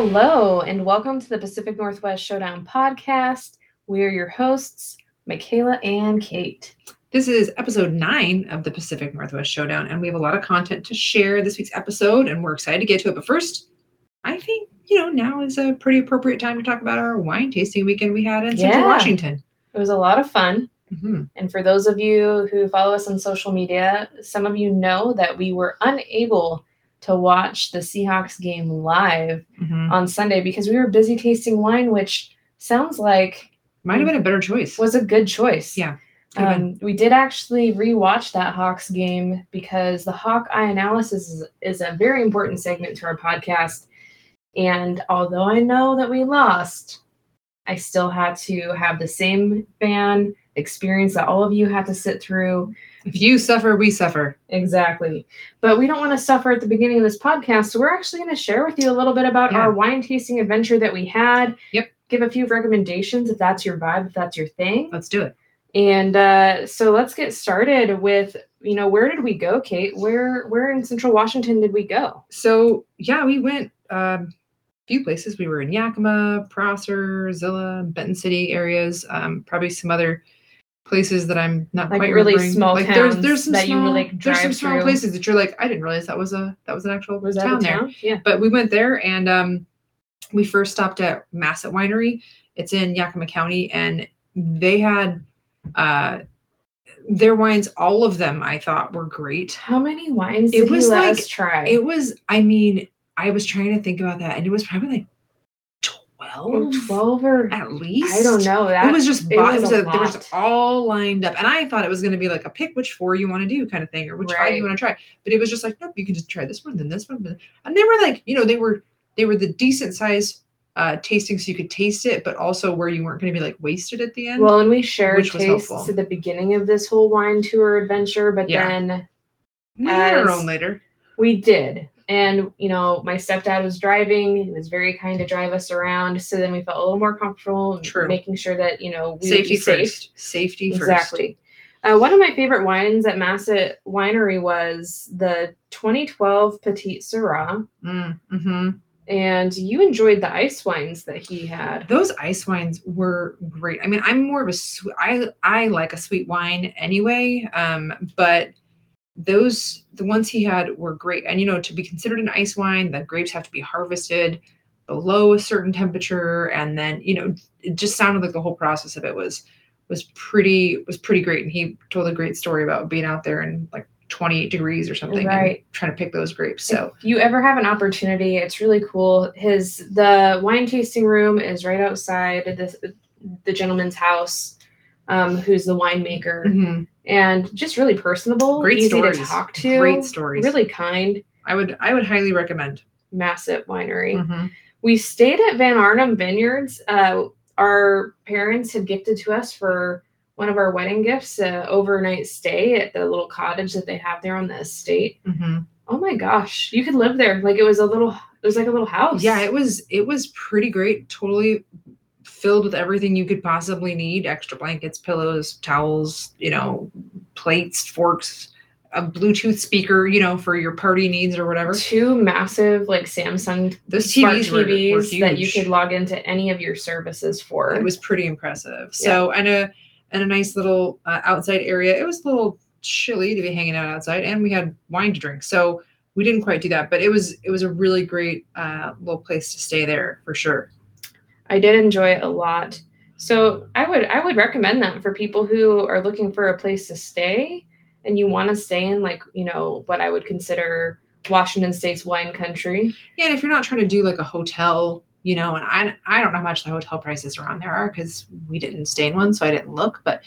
Hello, and welcome to the Pacific Northwest Showdown podcast. We're your hosts, Michaela and Kate. This is episode nine of the Pacific Northwest Showdown, and we have a lot of content to share this week's episode, and we're excited to get to it. But first, I think, you know, now is a pretty appropriate time to talk about our wine tasting weekend we had in Central Washington. It was a lot of fun. hmm And for those of you who follow us on social media, some of you know that we were unable to watch the Seahawks game live hmm on Sunday because we were busy tasting wine, which sounds like Might have been a better choice. was a good choice. Yeah. Um, we did actually rewatch that Hawks game because the Hawk Eye analysis is, is a very important segment to our podcast. And although I know that we lost, I still had to have the same fan experience that all of you had to sit through. If you suffer, we suffer. Exactly. But we don't want to suffer at the beginning of this podcast. So we're actually going to share with you a little bit about Yeah. our wine tasting adventure that we had. Yep. Give a few recommendations if that's your vibe, if that's your thing. Let's do it. And uh, so let's get started with, you know, where did we go, Kate? Where where in Central Washington did we go? So, yeah, we went um, a few places. We were in Yakima, Prosser, Zillah, Benton City areas, um, probably some other places that I'm not Like quite really remembering. small like there's there's some that you small, would, like, there's some small through. places that you're like I didn't realize that was a that was an actual Was town there. town? Yeah. But we went there and um, we first stopped at Masset Winery. It's in Yakima County, and they had uh, their wines. All of them I thought were great. How many wines It did was you like- try? It was. I mean, I was trying to think about that, and it was probably like Oh, twelve, 12 or at least. I don't know. That It was just it was it was a a, they were all lined up, and I thought it was going to be like a pick which four you want to do kind of thing, or which five Right. you want to try. But it was just like, nope, you can just try this one, then this one, then- and they were like, you know, they were they were the decent size uh tasting, so you could taste it, but also where you weren't going to be like wasted at the end. well, and we shared tastes at the beginning of this whole wine tour adventure, but Yeah. then we had our own later. we did. And you know, my stepdad was driving. He was very kind to drive us around. So then we felt a little more comfortable True. making sure that, you know, we Safety be safe. first. Safety first. Exactly. Uh, one of my favorite wines at Masset Winery was the 2012 Petite Sirah, Mm, hmm and you enjoyed the ice wines that he had. Those ice wines were great. I mean, I'm more of a sweet. I I like a sweet wine anyway. Um, but those the ones he had were great. And you know, to be considered an ice wine, the grapes have to be harvested below a certain temperature, and then you know, it just sounded like the whole process of it was was pretty was pretty great. And he told a great story about being out there in like 28 degrees or something, Right. and trying to pick those grapes. So if you ever have an opportunity, it's really cool. His the wine tasting room is right outside the the gentleman's house, um, who's the winemaker, mhm, and just really personable, Great easy stories. to talk to, great stories. really kind. I would I would highly recommend. Masset Winery. Mhm. We stayed at Van Arnam Vineyards. Uh, our parents had gifted to us for one of our wedding gifts, uh, overnight stay at the little cottage that they have there on the estate. Mhm. Oh my gosh, you could live there like it was a little. It was like a little house. Yeah, it was it was pretty great. Totally filled with everything you could possibly need: extra blankets, pillows, towels, you know, plates, forks, a Bluetooth speaker, you know, for your party needs or whatever. two massive like Samsung Those smart TVs were, were that you could log into any of your services for. It was pretty impressive. So and a and a nice little uh, outside area. It was a little chilly to be hanging out outside, and we had wine to drink. So we didn't quite do that, but it was it was a really great uh, little place to stay there for sure. I did enjoy it a lot. So I would I would recommend that for people who are looking for a place to stay and you want to stay in like, you know, what I would consider Washington State's wine country. Yeah, and if you're not trying to do like a hotel, you know, and I I don't know how much the hotel prices around there are because we didn't stay in one, so I didn't look. But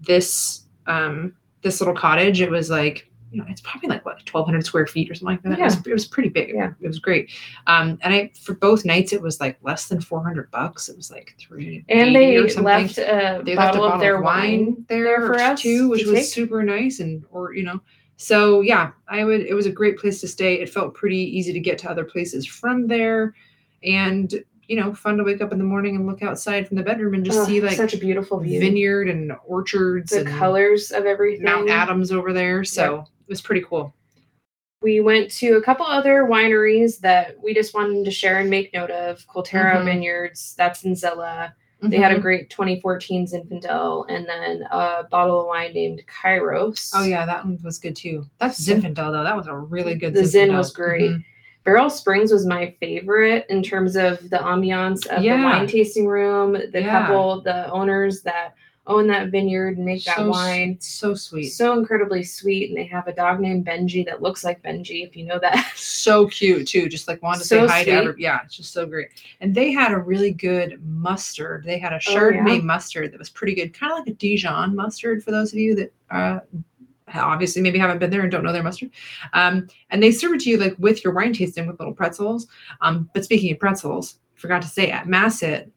this um this little cottage, it was like you know, it's probably like what 1,200 square feet or something like that. It, was, it was pretty big. Yeah. it was great. Um, and I for both nights it was like less than 400 bucks. It was like three And they left a they left a bottle bottle of their wine. there, there for us too, which to was take. super nice and or you know. So yeah, I would. It was a great place to stay. It felt pretty easy to get to other places from there, and you know, fun to wake up in the morning and look outside from the bedroom and just Oh, see like such a beautiful view. vineyard and orchards the and colors of everything. Mount Adams over there. So it was pretty cool. we went to a couple other wineries that we just wanted to share and make note of. Colterra Mhm. Vineyards, that's in Zillah. They had a Mhm. great 2014 Zinfandel and then a bottle of wine named Kairos. Oh yeah, that one was good too. That's Zinfandel though. That was a really good. The Zin Zinfandel. was great. Mhm. Barrel Springs was my favorite in terms of the ambiance of Yeah. the wine tasting room, the Yeah. couple, the owners that own that vineyard and make that So s- wine. So sweet. So incredibly sweet. And they have a dog named Benji that looks like Benji, if you know that. so cute too. Just like wanted to So say hi sweet. to yeah, it's just so great. And they had a really good mustard. They had a Oh, Chardonnay yeah? mustard that was pretty good, kind of like a Dijon mustard for those of you that uh obviously maybe haven't been there and don't know their mustard. Um, and they serve it to you like with your wine tasting with little pretzels. Um, but speaking of pretzels, forgot to say at Masset,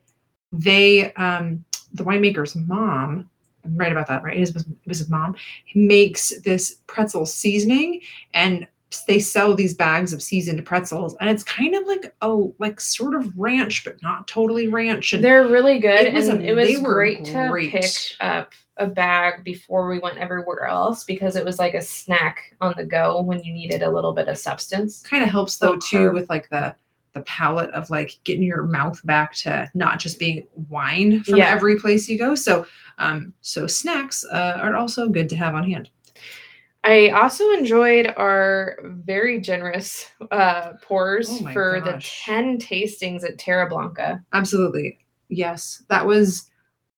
they um the winemaker's mom I'm right about that, right? It was, his mom. Makes this pretzel seasoning and they sell these bags of seasoned pretzels and it's kind of like oh like sort of ranch but not totally ranch and They're really good. It was and it was were great, to pick up a bag before we went everywhere else because it was like a snack on the go when you needed a little bit of substance. kind of helps though too with like the the palate of like getting your mouth back to not just being wine from Yeah. every place you go so um so snacks uh, are also good to have on hand I also enjoyed our very generous uh, pours Oh for gosh. the 10 tastings at Terra Blanca. absolutely yes that was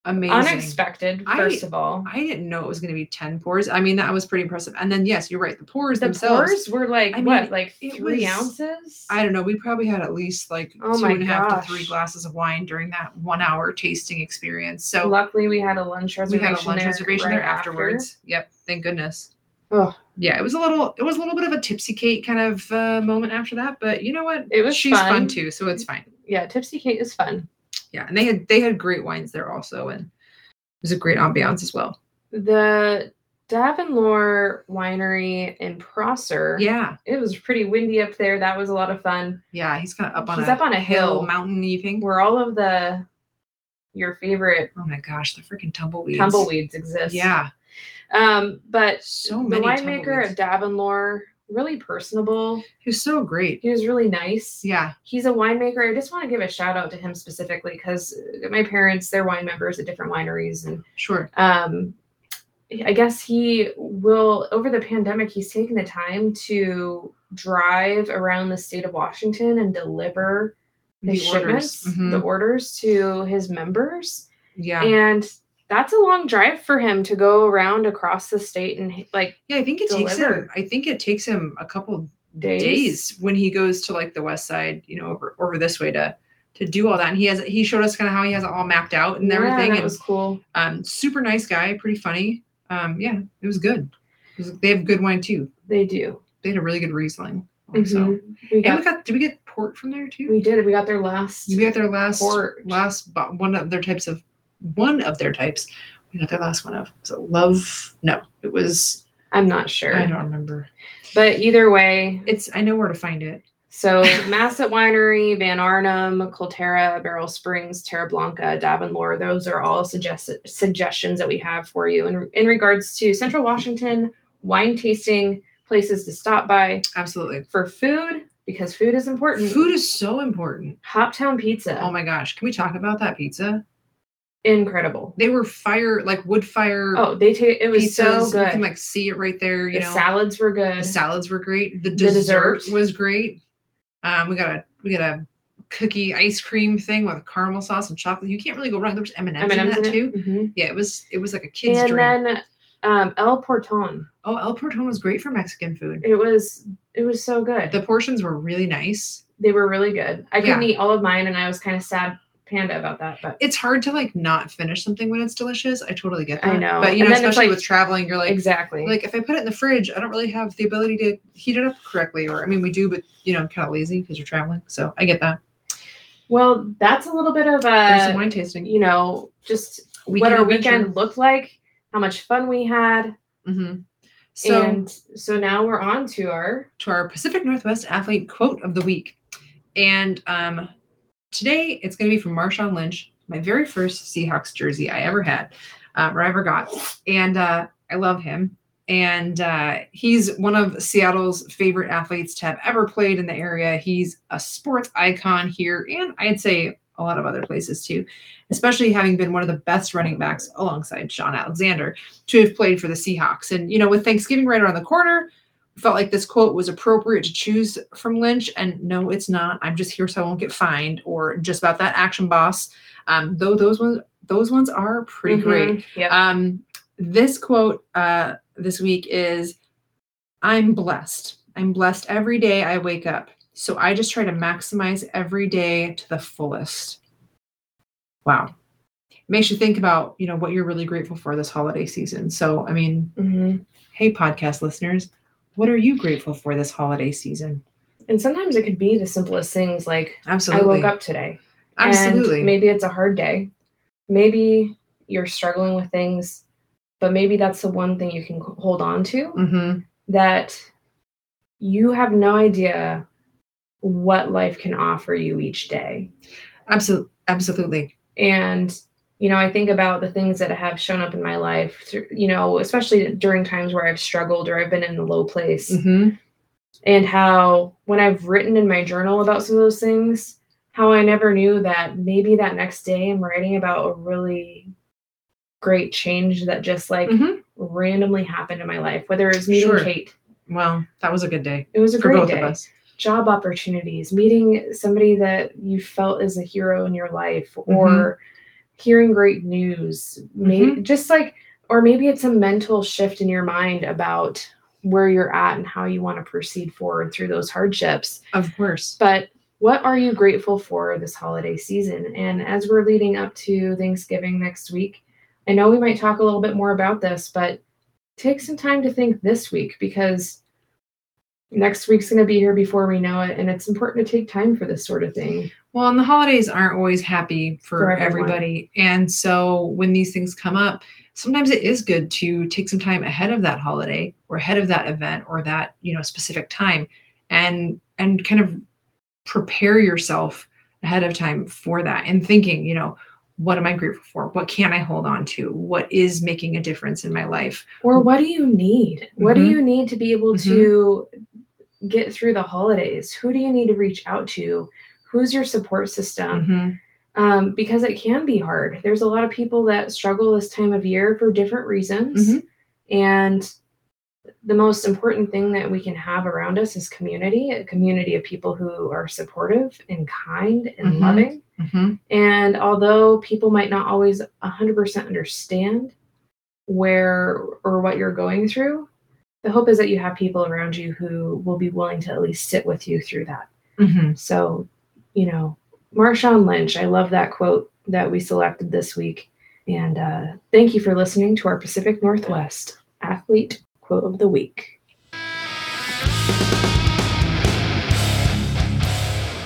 amazing Unexpected, I- first of all. I didn't know it was going to be 10 pours. I mean, that was pretty impressive. And then, yes, you're right. The pours the themselves, pours were like, I mean, what, like it three was- ounces? I don't know. We probably had at least like Oh two and a half to three glasses of wine during that one hour tasting experience. So Luckily, we had a lunch reservation. we had a lunch there reservation right there after. afterwards. Yep. Thank goodness. Oh, Yeah, it was a little, it was a little bit of a tipsy Kate kind of uh, moment after that, but you know what? It was She's fun. fun. too, so it's fine. yeah, Tipsy Kate is fun. Yeah, and they had they had great wines there also, and it was a great ambiance as well. The Davenlore Winery in Prosser. Yeah, It was pretty windy up there. That was a lot of fun. yeah, he's kind of up on He's a up on a hill. mountain evening. Where all of the your favorite Oh my gosh, the freaking tumbleweeds. tumbleweeds exist. Yeah, Um, but so the winemaker at Davenlore, really personable. He was so great. He was really nice. Yeah, He's a winemaker. I just want to give a shout out to him specifically because my parents, they're wine members at different wineries, and sure. um, I guess he will. Over the pandemic, he's taken the time to drive around the state of Washington and deliver The orders. shipments, Mhm. the orders to his members, Yeah. and that's a long drive for him to go around across the state and like yeah, I think it takes him. I think it takes him a couple days. days. when he goes to like the west side, you know, over over this way to to do all that. And he has he showed us kind of how he has it all mapped out and Yeah, everything. That and was cool. um super nice guy, pretty funny. Um, yeah, it was good. It was- they have good wine too. They do. They had a really good Riesling. Also. Mhm. We And got, we got did we get port from there too? we did. We got their last. We got their last Port. last one of their types of one of their types. We got their last one of so love. No, it was I'm not sure, I don't remember. but either way, It's I know where to find it. So Masset Winery, Van Arnam, Colterra, Barrel Springs, Terra Blanca, Davenlore, those are all suggested suggestions that we have for you in, in regards to Central Washington wine tasting places to stop by Absolutely. for food because food is important. Food is so important. Hoptown Pizza, Oh my gosh, can we talk about that pizza? Incredible. They were fire like wood fire. Oh, they take it was so good. You can like see it right there. You the know, salads were good. the salads were great. The The dessert, dessert. was great. Um, we got a we got a cookie ice cream thing with caramel sauce and chocolate. You can't really go wrong. There was M and M's in that in too. Mhm. Yeah, it was it was like a kid's And drink. then um, El Porton. oh, El Porton was great for Mexican food. It was it was so good. The portions were really nice. They were really good. I couldn't Yeah. eat all of mine, and I was kind of sad, panda, about that. But It's hard to like not finish something when it's delicious. I totally get that. I know. But you know, especially like- with traveling, you're like exactly. like if I put it in the fridge, I don't really have the ability to heat it up correctly. Or I mean, we do, but you know, I'm kind of lazy because you're traveling. So I get that. well, that's a little bit of a, wine tasting. you know, just Weekend what our adventure. weekend looked like, how much fun we had, hmm So and so now we're on to our to our Pacific Northwest athlete quote of the week, and um, today it's going to be from Marshawn Lynch, my very first Seahawks jersey I ever had, um, or ever got, and uh, I love him. and uh, he's one of Seattle's favorite athletes to have ever played in the area. He's a sports icon here, and I'd say a lot of other places too, especially having been one of the best running backs alongside Shaun Alexander to have played for the Seahawks. And, you know, with Thanksgiving right around the corner, felt like this quote was appropriate to choose from Lynch. And no, it's not. I'm just here so I won't get fined or just about that action boss. Um, though those ones, those ones are pretty great. Yeah. Um, this quote uh, this week is I'm blessed. I'm blessed every day I wake up. So I just try to maximize every day to the fullest. Wow. It makes you think about, you know, what you're really grateful for this holiday season. So, I mean, hmm hey, podcast listeners, what are you grateful for this holiday season? And sometimes it could be the simplest things like Absolutely. I woke up today. Absolutely. maybe it's a hard day. Maybe you're struggling with things, but maybe that's the one thing you can hold on to hmm that you have no idea what life can offer you each day. Absolutely. Absolutely. And you know, I think about the things that have shown up in my life, through- you know, especially during times where I've struggled or I've been in a low place. hmm and how when I've written in my journal about some of those things, how I never knew that maybe that next day I'm writing about a really great change that just like hmm randomly happened in my life, whether it was meeting Sure. Kate. Well, that was a good day It was a great day. us. Job opportunities, meeting somebody that you felt is a hero in your life, or hearing great news. Maybe mm-hmm. just like, or maybe it's a mental shift in your mind about where you're at and how you want to proceed forward through those hardships. Of course. But what are you grateful for this holiday season? And as we're leading up to Thanksgiving next week, I know we might talk a little bit more about this, but take some time to think this week because next week's going to be here before we know it. And it's important to take time for this sort of thing. Well, and the holidays aren't always happy for, For everybody. And so when these things come up, sometimes it is good to take some time ahead of that holiday or ahead of that event or that, you know, specific time and and kind of prepare yourself ahead of time for that and thinking, you know, what am I grateful for? What can I hold on to? What is making a difference in my life? Or what do you need? What do Mhm. you need to be able to get through the holidays? Who do you need to reach out to? Who's your support system? Mhm. um, because it can be hard. There's a lot of people that struggle this time of year for different reasons. Mhm. And the most important thing that we can have around us is community a community of people who are supportive and kind and Mhm. loving. Mhm. And although people might not always 100% understand where or what you're going through, the hope is that you have people around you who will be willing to at least sit with you through that. Mhm. So, you know, Marshawn Lynch, I love that quote that we selected this week. And uh, thank you for listening to our Pacific Northwest Athlete Quote of the Week.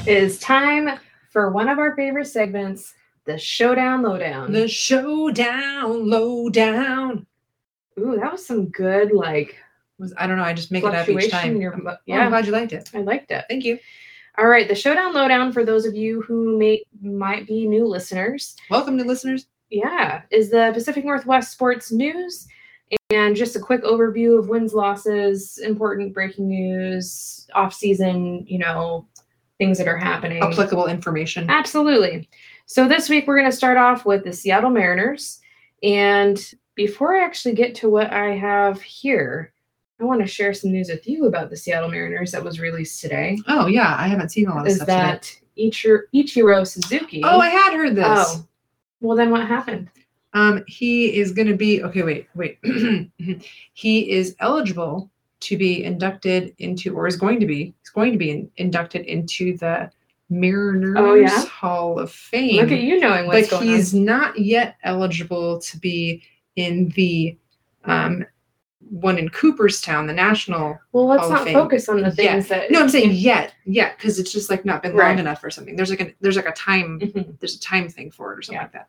It is time for one of our favorite segments, the Showdown Lowdown. The showdown, Lowdown. Ooh, that was some good, like, Was I don't know. I just make it up each time. your. Oh, I'm glad you liked it. I liked it. Thank you. All right, the Showdown Lowdown, for those of you who may might be new listeners, Welcome to listeners. yeah, is the Pacific Northwest sports news and just a quick overview of wins, losses, important breaking news, off season, you know, things that are happening. Applicable information. Absolutely. So this week we're going to start off with the Seattle Mariners. And before I actually get to what I have here, I want to share some news with you about the Seattle Mariners that was released today. Oh yeah, I haven't seen all this Is stuff today. that Ichiro, Ichiro Suzuki? Oh, I had heard this. Oh. well, then what happened? Um, he is going to be okay. Wait, wait. he is eligible to be inducted into, or is going to be, is going to be in, inducted into the Mariners Oh, yeah? Hall of Fame. Look at you knowing what's but going he's not yet eligible to be in the um, one in Cooperstown, the National. Well, let's Hall not focus on the things that. No, I'm saying yet, yet, because it's just like not been Right. long enough or something. There's like a there's like a time Mhm. there's a time thing for it or something Yeah. like that.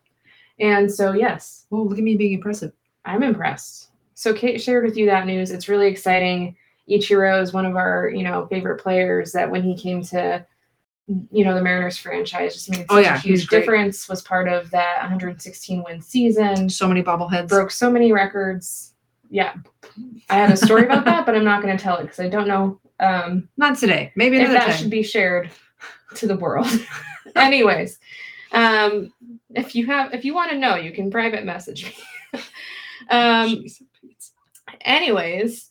And so, yes, Oh, look at me being impressive. I'm impressed. So Kate shared with you that news. It's really exciting. Ichiro is one of our, you know, favorite players that when he came to, you know, the Mariners franchise just made Oh, such yeah, a huge difference, was part of that 116 win season, So many bobbleheads. broke so many records. Yeah, I have a story about that, but I'm not going to tell it because I don't know um, Not today. Maybe if that time. should be shared to the world. Anyways, um, if you have, if you want to know, you can private message me. um, anyways,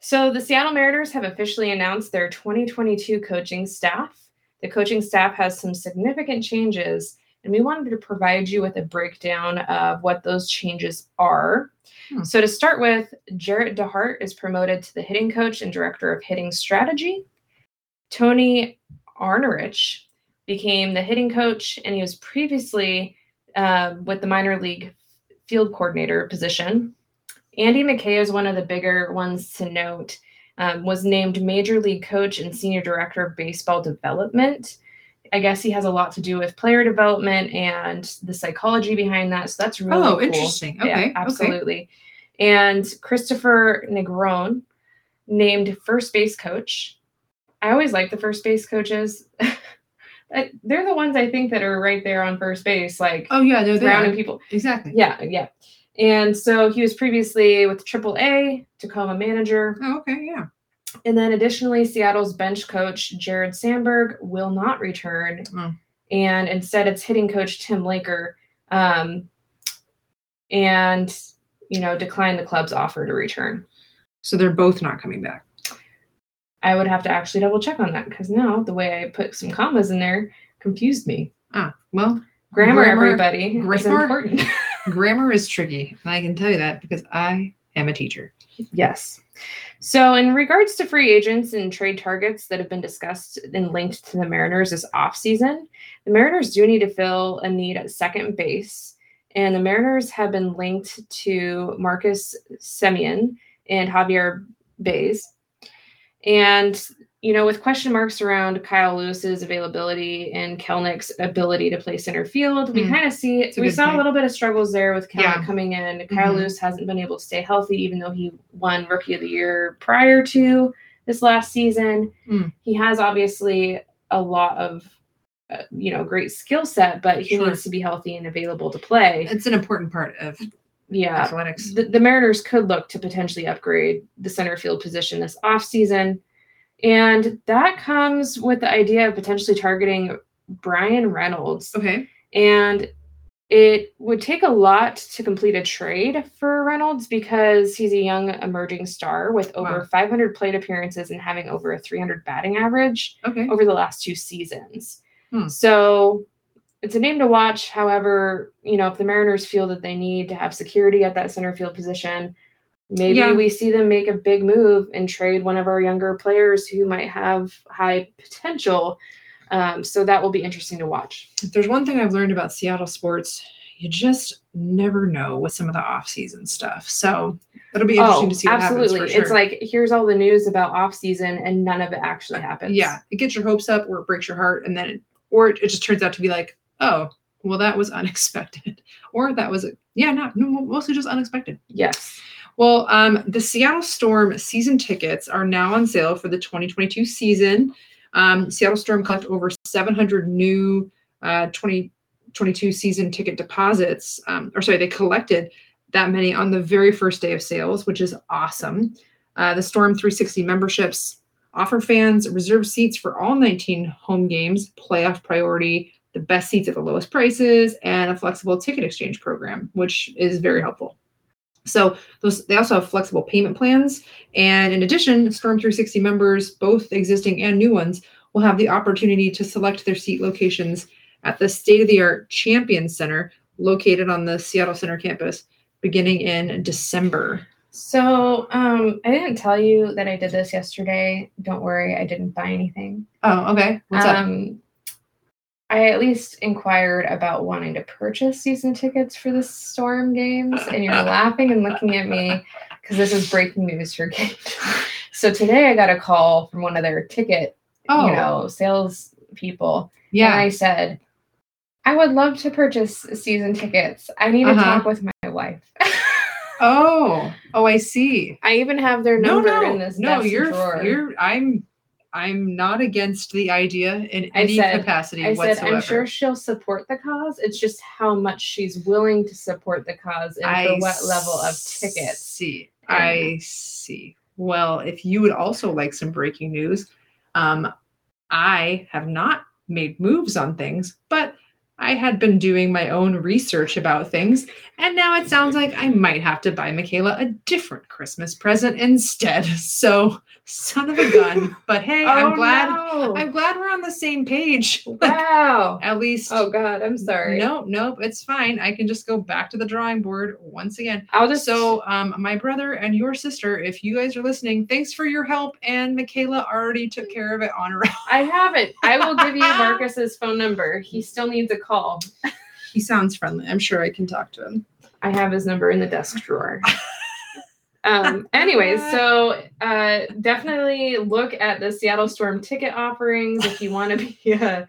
so the Seattle Mariners have officially announced their 2022 coaching staff. The coaching staff has some significant changes, and we wanted to provide you with a breakdown of what those changes are. Hmm. So, to start with, Jarret DeHart is promoted to the hitting coach and director of hitting strategy. Tony Arnerich became the hitting coach, and he was previously uh, with the minor league field coordinator position. Andy McKay is one of the bigger ones to note. Um, was named major league coach and senior director of baseball development. I guess he has a lot to do with player development and the psychology behind that. So that's really Oh, cool. interesting. Yeah, Okay, okay. absolutely. And Kristopher Negron named first base coach. I always like the first base coaches. They're the ones I think that are right there on first base, like Oh yeah, no, they rounding people. Exactly. Yeah, yeah. And so he was previously with AAA, Tacoma manager. Oh, okay, yeah. And then additionally, Seattle's bench coach, Jared Sandberg, will not return. Oh. And instead, it's hitting coach Tim Laker. Um, and, you know, declined the club's offer to return. So they're both not coming back. I would have to actually double check on that because now the way I put some commas in there confused me. Ah, well, Grammar, Grammar- everybody, is important. grammar is tricky, and I can tell you that because I am a teacher. Yes. So, in regards to free agents and trade targets that have been discussed and linked to the Mariners this offseason, the Mariners do need to fill a need at second base. And the Mariners have been linked to Marcus Semien and Javier Baez. And, you know, with question marks around Kyle Lewis's availability and Kelenic's ability to play center field, we Hmm. kind of see a we saw point. a little bit of struggles there with Kelenic Yeah. coming in. Kyle Mhm. Lewis hasn't been able to stay healthy, even though he won Rookie of the Year prior to this last season. Hmm. He has obviously a lot of, uh, you know, great skill set, but he Sure. needs to be healthy and available to play. It's an important part of Yeah. athletics. The, the Mariners could look to potentially upgrade the center field position this offseason. And that comes with the idea of potentially targeting Bryan Reynolds. Okay. And it would take a lot to complete a trade for Reynolds because he's a young emerging star with over Wow. 500 plate appearances and having over a 300 batting average Okay. over the last two seasons. Hmm. So it's a name to watch. However, you know, if the Mariners feel that they need to have security at that center field position, maybe Yeah. we see them make a big move and trade one of our younger players who might have high potential. Um, so that will be interesting to watch. If there's one thing I've learned about Seattle sports, you just never know with some of the off-season stuff. So it'll be interesting to see what Oh, absolutely. happens. For It's like here's all the news about off season and none of it actually happens. yeah, it gets your hopes up or it breaks your heart, and then it, or it just turns out to be like, oh, well, that was unexpected, or that was yeah, not no, mostly just unexpected. Yes. Well, um, the Seattle Storm season tickets are now on sale for the 2022 season. Um, Seattle Storm collected over 700 new uh, 2022 season ticket deposits, um, or sorry, they collected that many on the very first day of sales, which is awesome. Uh, the Storm 360 memberships offer fans reserved seats for all 19 home games, playoff priority, the best seats at the lowest prices, and a flexible ticket exchange program, which is very helpful. So those they also have flexible payment plans, and in addition, Storm 360 members, both existing and new ones, will have the opportunity to select their seat locations at the state-of-the-art Champion Center located on the Seattle Center campus beginning in December. So um, I didn't tell you that I did this yesterday. Don't worry, I didn't buy anything. Oh, okay. What's up? I at least inquired about wanting to purchase season tickets for the Storm games, and you're laughing and looking at me because this is breaking news for Kate. So today I got a call from one of their ticket, Oh, you know, sales people, Yeah, and yeah. I said, "I would love to purchase season tickets. I need to Uh-huh. talk with my wife." Oh, oh, I see. I even have their number no, in this no. desk You're, drawer. you're. I'm, I'm not against the idea in I any said- capacity I said. I'm sure she'll support the cause. It's just how much she's willing to support the cause and for what level of tickets. See, I see. Well, if you would also like some breaking news, um, I have not made moves on things, but I had been doing my own research about things, and now it sounds like I might have to buy Michaela a different Christmas present instead. So, son of a gun. But hey, I'm Oh, glad no. I'm glad we're on the same page. wow. At least Oh God, I'm sorry. No, nope, it's fine. I can just go back to the drawing board once again. I'll just So, um, my brother and your sister, if you guys are listening, thanks for your help. And Michaela already took care of it on her own. I haven't. I will give you Marcus's phone number. He still needs a call. He sounds friendly. I'm sure I can talk to him. I have his number in the desk drawer. um anyways so uh definitely look at the seattle storm ticket offerings if you want to be a,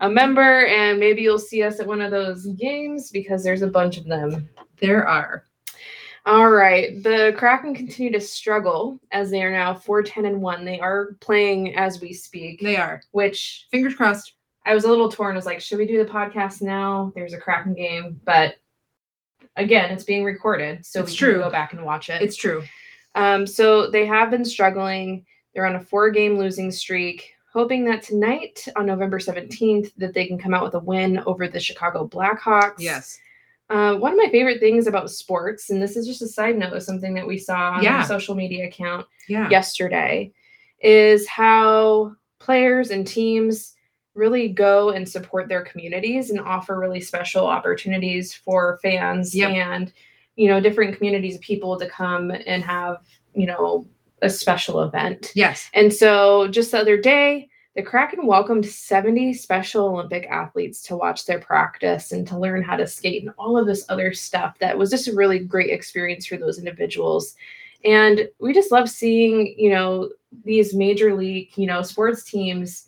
a member and maybe you'll see us at one of those games because there's a bunch of them There are. all right the kraken continue to struggle as they are now 410 and 1 they are playing as we speak They are. which Fingers crossed. I was a little torn. I was like, should we do the podcast now? There's a Kraken game, but again, it's being recorded, so It's we true. can go back and watch it. It's true. um, so they have been struggling. They're on a four-game losing streak, hoping that tonight on November 17th that they can come out with a win over the Chicago Blackhawks. Yes. Uh, one of my favorite things about sports, and this is just a side note of something that we saw on Yeah. our social media account Yeah. yesterday is how players and teams really go and support their communities and offer really special opportunities for fans Yep. and you know different communities of people to come and have you know a special event Yes. and so just the other day the kraken welcomed 70 special olympic athletes to watch their practice and to learn how to skate and all of this other stuff that was just a really great experience for those individuals and we just love seeing you know these major league you know sports teams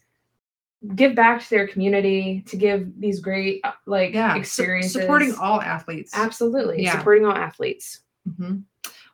give back to their community to give these great uh, like Yeah. Su- experiences supporting all athletes. absolutely Yeah. supporting all athletes Mhm.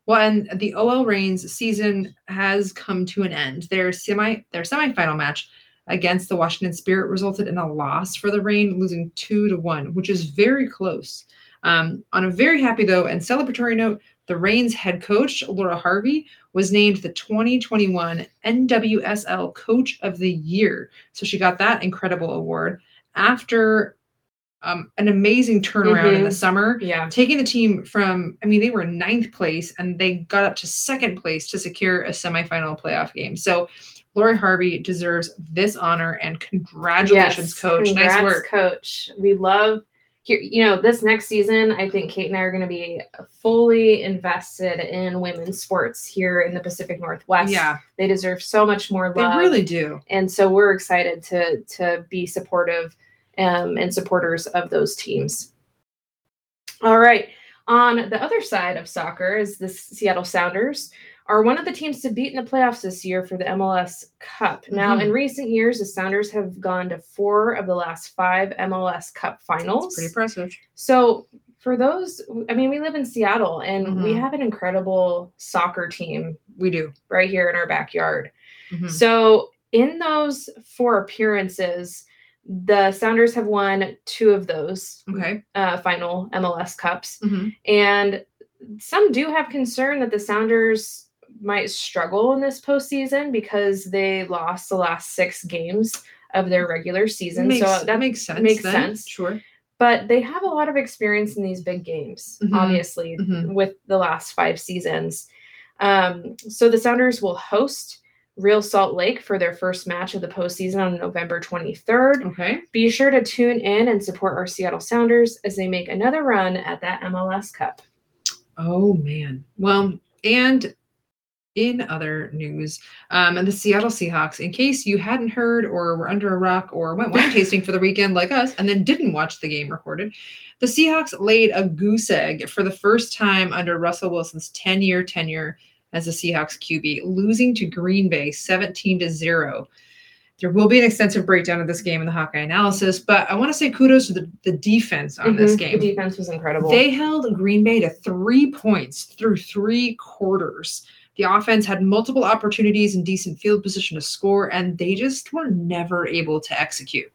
Well, and the OL Reigns season has come to an end. Their semi their semifinal match against the Washington Spirit resulted in a loss for the Reign, losing two to one, which is very close. Um, on a very happy though and celebratory note, the Reigns head coach Laura Harvey was named the 2021 NWSL Coach of the Year. So she got that incredible award after um, an amazing turnaround in the Mhm. summer yeah taking the team from i mean they were ninth place and they got up to second place to secure a semifinal playoff game so lori harvey deserves this honor and congratulations Yes, coach nice work coach. We love here. You know, this next season, I think Kate and I are going to be fully invested in women's sports here in the Pacific Northwest. yeah they deserve so much more love. they really do and so we're excited to to be supportive um, and supporters of those teams. All right. On the other side of soccer is the Seattle Sounders are one of the teams to beat in the playoffs this year for the MLS Cup. Now, Mhm. in recent years, the Sounders have gone to four of the last five MLS Cup finals. pretty impressive So, for those, I mean, we live in Seattle and we Mhm. have an incredible soccer team we do right here in our backyard. Mhm. So in those four appearances, the Sounders have won two of those okay uh, final MLS Cups, Mhm. and some do have concern that the Sounders might struggle in this postseason because they lost the last six games of their regular season. makes, so that makes sense makes then. sense. sure but they have a lot of experience in these big games, Mhm. obviously, Mhm. with the last five seasons. Um, so the Sounders will host Real Salt Lake for their first match of the postseason on November 23rd. okay Be sure to tune in and support our Seattle Sounders as they make another run at that MLS Cup. Oh man. Well, and in other news, um, and the Seattle Seahawks, in case you hadn't heard or were under a rock or went wine tasting for the weekend like us and then didn't watch the game recorded, the Seahawks laid a goose egg for the first time under Russell Wilson's 10 year tenure as a Seahawks QB, losing to Green Bay 17 to 0. There will be an extensive breakdown of this game in the Hawkeye analysis, but I want to say kudos to the, the defense on this Mhm. game. The defense was incredible. They held Green Bay to three points through three quarters. The offense had multiple opportunities and decent field position to score, and they just were never able to execute.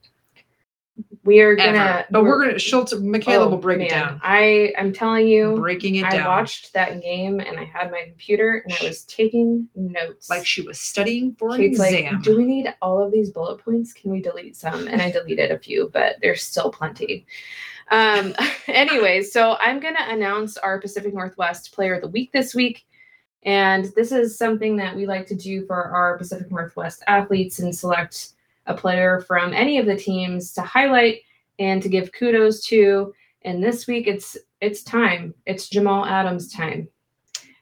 We are gonna, but we're gonna Schultz Michaela oh, will break it down. I I'm telling you, Breaking it I down. watched that game and I had my computer and I was taking notes. like she was studying for an exam. like, do we need all of these bullet points? Can we delete some? And I deleted a few, but there's still plenty. Um, anyway, so I'm gonna announce our Pacific Northwest Player of the Week this week. And this is something that we like to do for our Pacific Northwest athletes and select a player from any of the teams to highlight and to give kudos to. And this week it's it's time. It's Jamal Adams time.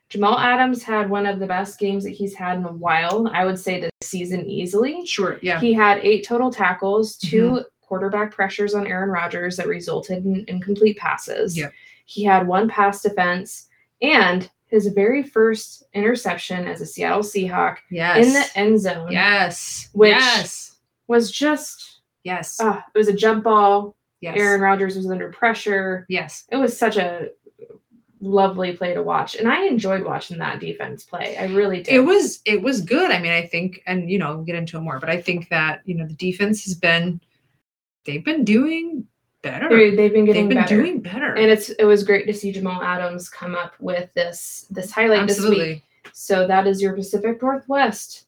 Jamal Adams had one of the best games that he's had in a while. I would say this season easily. sure, yeah. He had eight total tackles, mm-hmm. 2 quarterback pressures on Aaron Rodgers that resulted in incomplete passes. Yep. He had one pass defense and his very first interception as a Seattle Seahawk yes. in the end zone yes. Which- yes. was just Yes. uh, it was a jump ball. yes. Aaron Rodgers was under pressure. Yes. It was such a lovely play to watch, and I enjoyed watching that defense play. I really did. It was it was good. I mean, I think, and you know, we'll get into it more, but I think that you know the defense has been they've been doing better. They- they've been getting they've been better. doing better. and it's it was great to see Jamal Adams come up with this this highlight this week. Absolutely. So that is your Pacific Northwest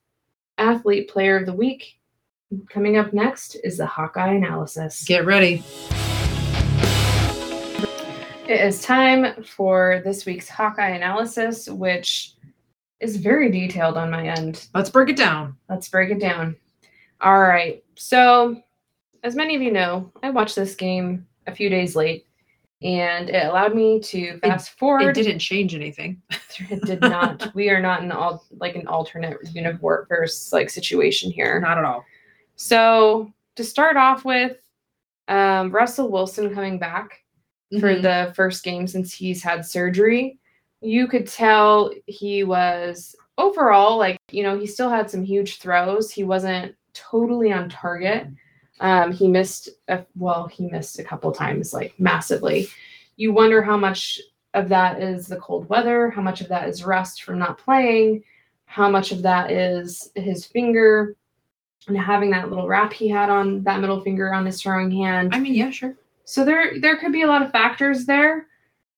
athlete player of the week. Coming up next is the Hawkeye analysis. Get ready. It is time for this week's Hawkeye analysis, which is very detailed on my end. Let's break it down. Let's break it down. All right. So, as many of you know, I watched this game a few days late, and it allowed me to fast forward. It didn't change anything. It did not. we are not in all like an alternate universe like situation here. Not at all. So to start off with, um, Russell Wilson coming back for Mhm. the first game since he's had surgery. You could tell he was overall like you know he still had some huge throws. He wasn't totally on target. Um, he missed a, well he missed a couple times like massively. You wonder how much of that is the cold weather, how much of that is rust from not playing, how much of that is his finger and having that little wrap he had on that middle finger on his throwing hand. I mean, yeah, sure. So there there could be a lot of factors there,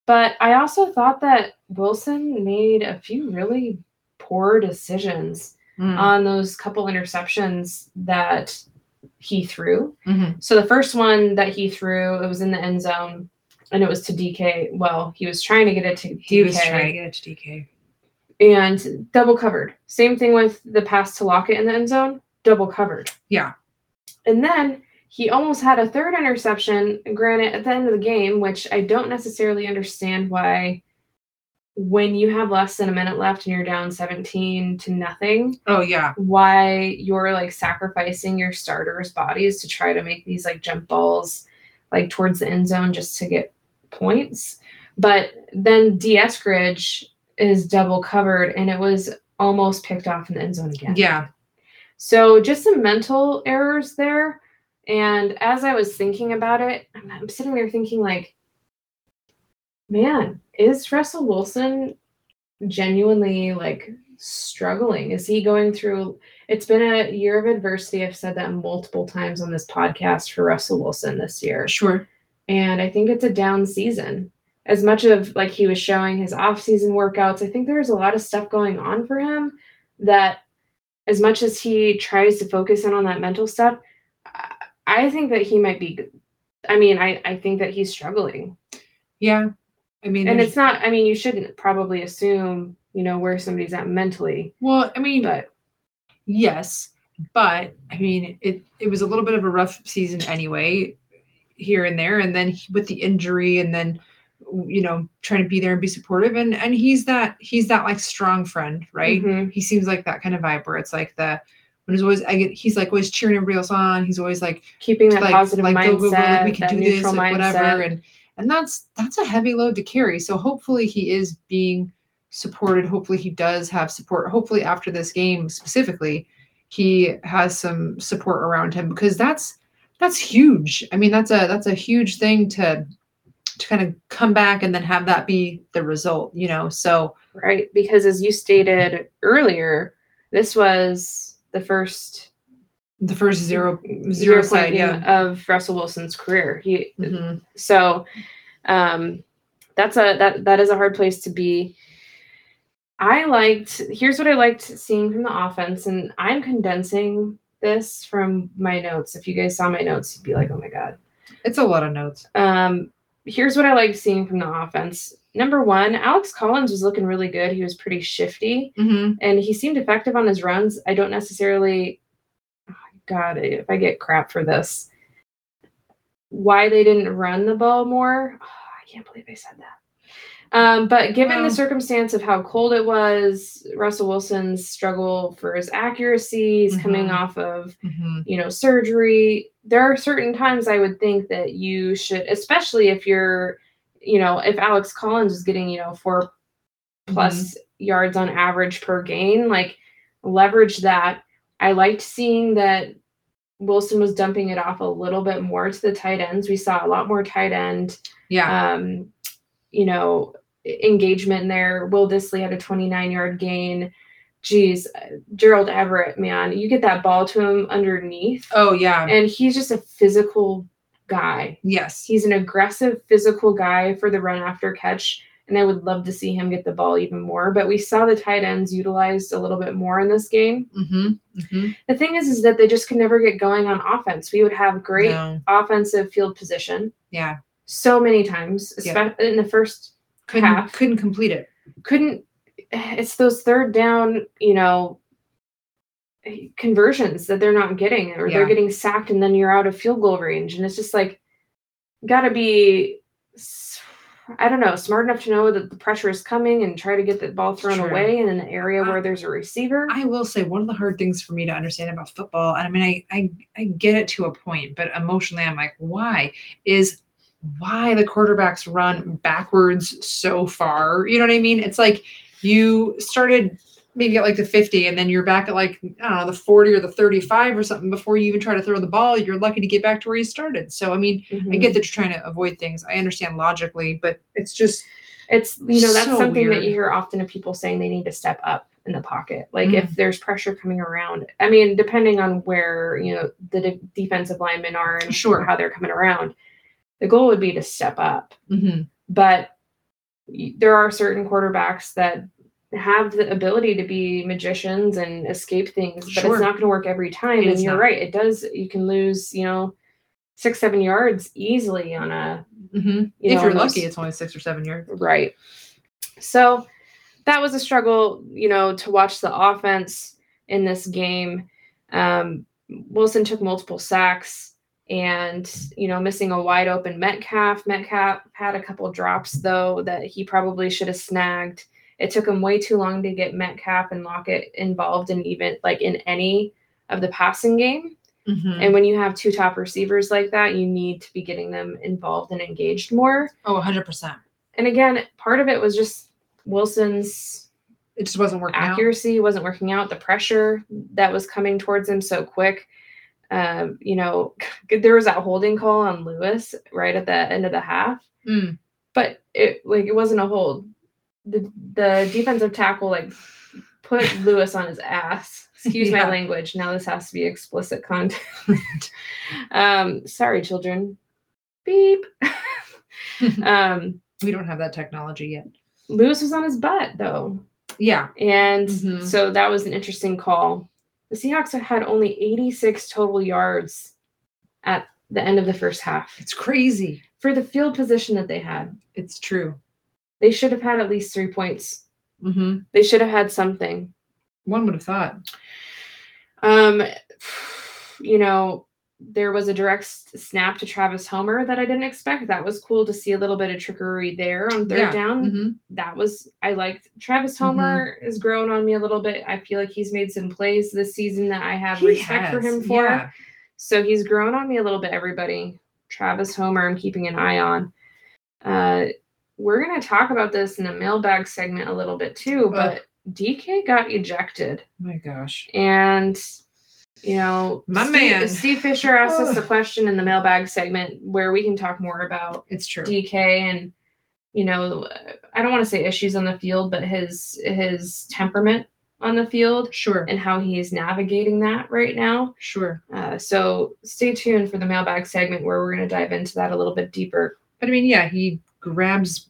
but I also thought that Wilson made a few really poor decisions Mm. on those couple interceptions that he threw. Mhm. So the first one that he threw, it was in the end zone and it was to DK. Well, he was trying to get it to DK He was trying to get it to DK. and double covered. Same thing with the pass to Lockett in the end zone, double covered. Yeah. And then he almost had a third interception, granted at the end of the game, which I don't necessarily understand why when you have less than a minute left and you're down 17 to nothing, Oh yeah. why you're like sacrificing your starters' bodies to try to make these like jump balls like towards the end zone just to get points. But then D. Eskridge is double covered and it was almost picked off in the end zone again. Yeah. So just some mental errors there. And as I was thinking about it, I'm, I'm sitting there thinking like, man, is Russell Wilson genuinely like struggling? Is he going through? It's been a year of adversity. I've said that multiple times on this podcast for Russell Wilson this year, Sure. and I think it's a down season. As much of like he was showing his off-season workouts, I think there's a lot of stuff going on for him that as much as he tries to focus in on that mental stuff, I- I think that he might be. I mean, I I think that he's struggling, Yeah. I mean, and it's not. I mean, you shouldn't probably assume you know where somebody's at mentally, well, I mean, but yes, but I mean, it it was a little bit of a rough season anyway, here and there, and then he- with the injury, and then you know trying to be there and be supportive, and and he's that he's that like strong friend, right? Mhm. He seems like that kind of vibe where it's like the when he's always I get he's like always cheering everybody else on. He's always like keeping that like, positive like, mindset, go, go, go, like, we can that do this, like, mindset. whatever, and and that's that's a heavy load to carry. So hopefully he is being supported. Hopefully he does have support. Hopefully after this game specifically, he has some support around him because that's that's huge. I mean, that's a that's a huge thing to to kind of come back and then have that be the result, you know. So right? Because as you stated earlier, this was the first The first zero zero zero point side, yeah. of Russell Wilson's career. He Mhm. so um that's a that that is a hard place to be. I liked here's what I liked seeing from the offense, and I'm condensing this from my notes. If you guys saw my notes, you'd be like, oh my god. It's a lot of notes. Um, here's what I liked seeing from the offense. Number one, Alex Collins was looking really good. He was pretty shifty Mm-hmm. and he seemed effective on his runs. I don't necessarily, God, if I get crap for this, why they didn't run the ball more. Oh, I can't believe I said that. Um, but given Well- the circumstance of how cold it was, Russell Wilson's struggle for his accuracy, he's coming Mhm. off of Mm-hmm. you know surgery there are certain times i would think that you should especially if you're you know if alex collins is getting you know 4 plus yards on average per gain like leverage that i liked seeing that wilson was dumping it off a little bit more to the tight ends we saw a lot more tight end Yeah. um you know engagement there will dissly had a 29 yard gain geez gerald everett man you get that ball to him underneath oh yeah. and he's just a physical guy. yes. He's an aggressive physical guy for the run after catch, and I would love to see him get the ball even more. But we saw the tight ends utilized a little bit more in this game. Mm-hmm. Mm-hmm. The thing is, is that they just could never get going on offense. We would have great No. offensive field position Yeah. so many times, Yeah. especially in the first Couldn't half. couldn't complete it. Couldn't. It's those third down, you know, conversions that they're not getting, or Yeah. they're getting sacked, and then you're out of field goal range, and it's just like, gotta be. I don't know, smart enough to know that the pressure is coming and try to get the ball thrown Sure. away in an area where there's a receiver. I will say one of the hard things for me to understand about football, and I mean, I, I I get it to a point, but emotionally, I'm like, why is why the quarterbacks run backwards so far? You know what I mean? It's like you started maybe at like the 50, and then you're back at like I don't know the 40 or the 35 or something before you even try to throw the ball. You're lucky to get back to where you started. So I mean, I Mhm. get that you're trying to avoid things. I understand logically, but it's just It's you know that's So something that you hear often of people saying they need to step up in the pocket. Like Mm. if there's pressure coming around. I mean, depending on where you know the de- defensive linemen are and Sure. how they're coming around, the goal would be to step up. mhm. But there are certain quarterbacks that have the ability to be magicians and escape things, but Sure. it's not going to work every time. It and you're not. right; it does. You can lose, you know, six, seven yards easily on a Mhm. You if know, you're on those- lucky, it's only six or seven yards. Right. So that was a struggle, you know, to watch the offense in this game. Um, Wilson took multiple sacks and, you know, missing a wide open Metcalf. Metcalf had a couple drops, though, that he probably should have snagged. It took him way too long to get Metcalf and Lockett involved in even like in any of the passing game. Mhm. And when you have two top receivers like that, you need to be getting them involved and engaged more Oh, 100%. and again, part of it was just Wilson's It just wasn't working out. accuracy wasn't working out. The pressure that was coming towards him so quick. Um, you know, there was that holding call on Lewis right at the end of the half, Mm. but it like it wasn't a hold. The the defensive tackle like put Lewis on his ass. Excuse Yeah. my language. Now this has to be explicit content. um, sorry, children. Beep. um, We don't have that technology yet. Lewis was on his butt though. Yeah. And Mhm. so that was an interesting call. The Seahawks had only 86 total yards at the end of the first half It's crazy. for the field position that they had. It's true. They should have had at least three points. hmm They should have had something. One would have thought. Um, you know, there was a direct snap to Travis Homer that I didn't expect. That was cool to see a little bit of trickery there on third Yeah. down. Mhm. that was I liked Travis Mm-hmm. Homer is growing on me a little bit. I feel like he's made some plays this season that I have He respect for him for. yeah. So he's grown on me a little bit, everybody. Travis Homer, I'm keeping an eye on. Uh we're gonna talk about this in the mailbag segment a little bit too, but DK got ejected. My gosh. And you know, My Steve, man. Steve Fisher asked us a question in the mailbag segment where we can talk more about It's true. DK and you know I don't want to say issues on the field, but his his temperament on the field Sure. and how he's navigating that right now. Sure. Uh, so stay tuned for the mailbag segment where we're going to dive into that a little bit deeper. But I mean, yeah, he grabs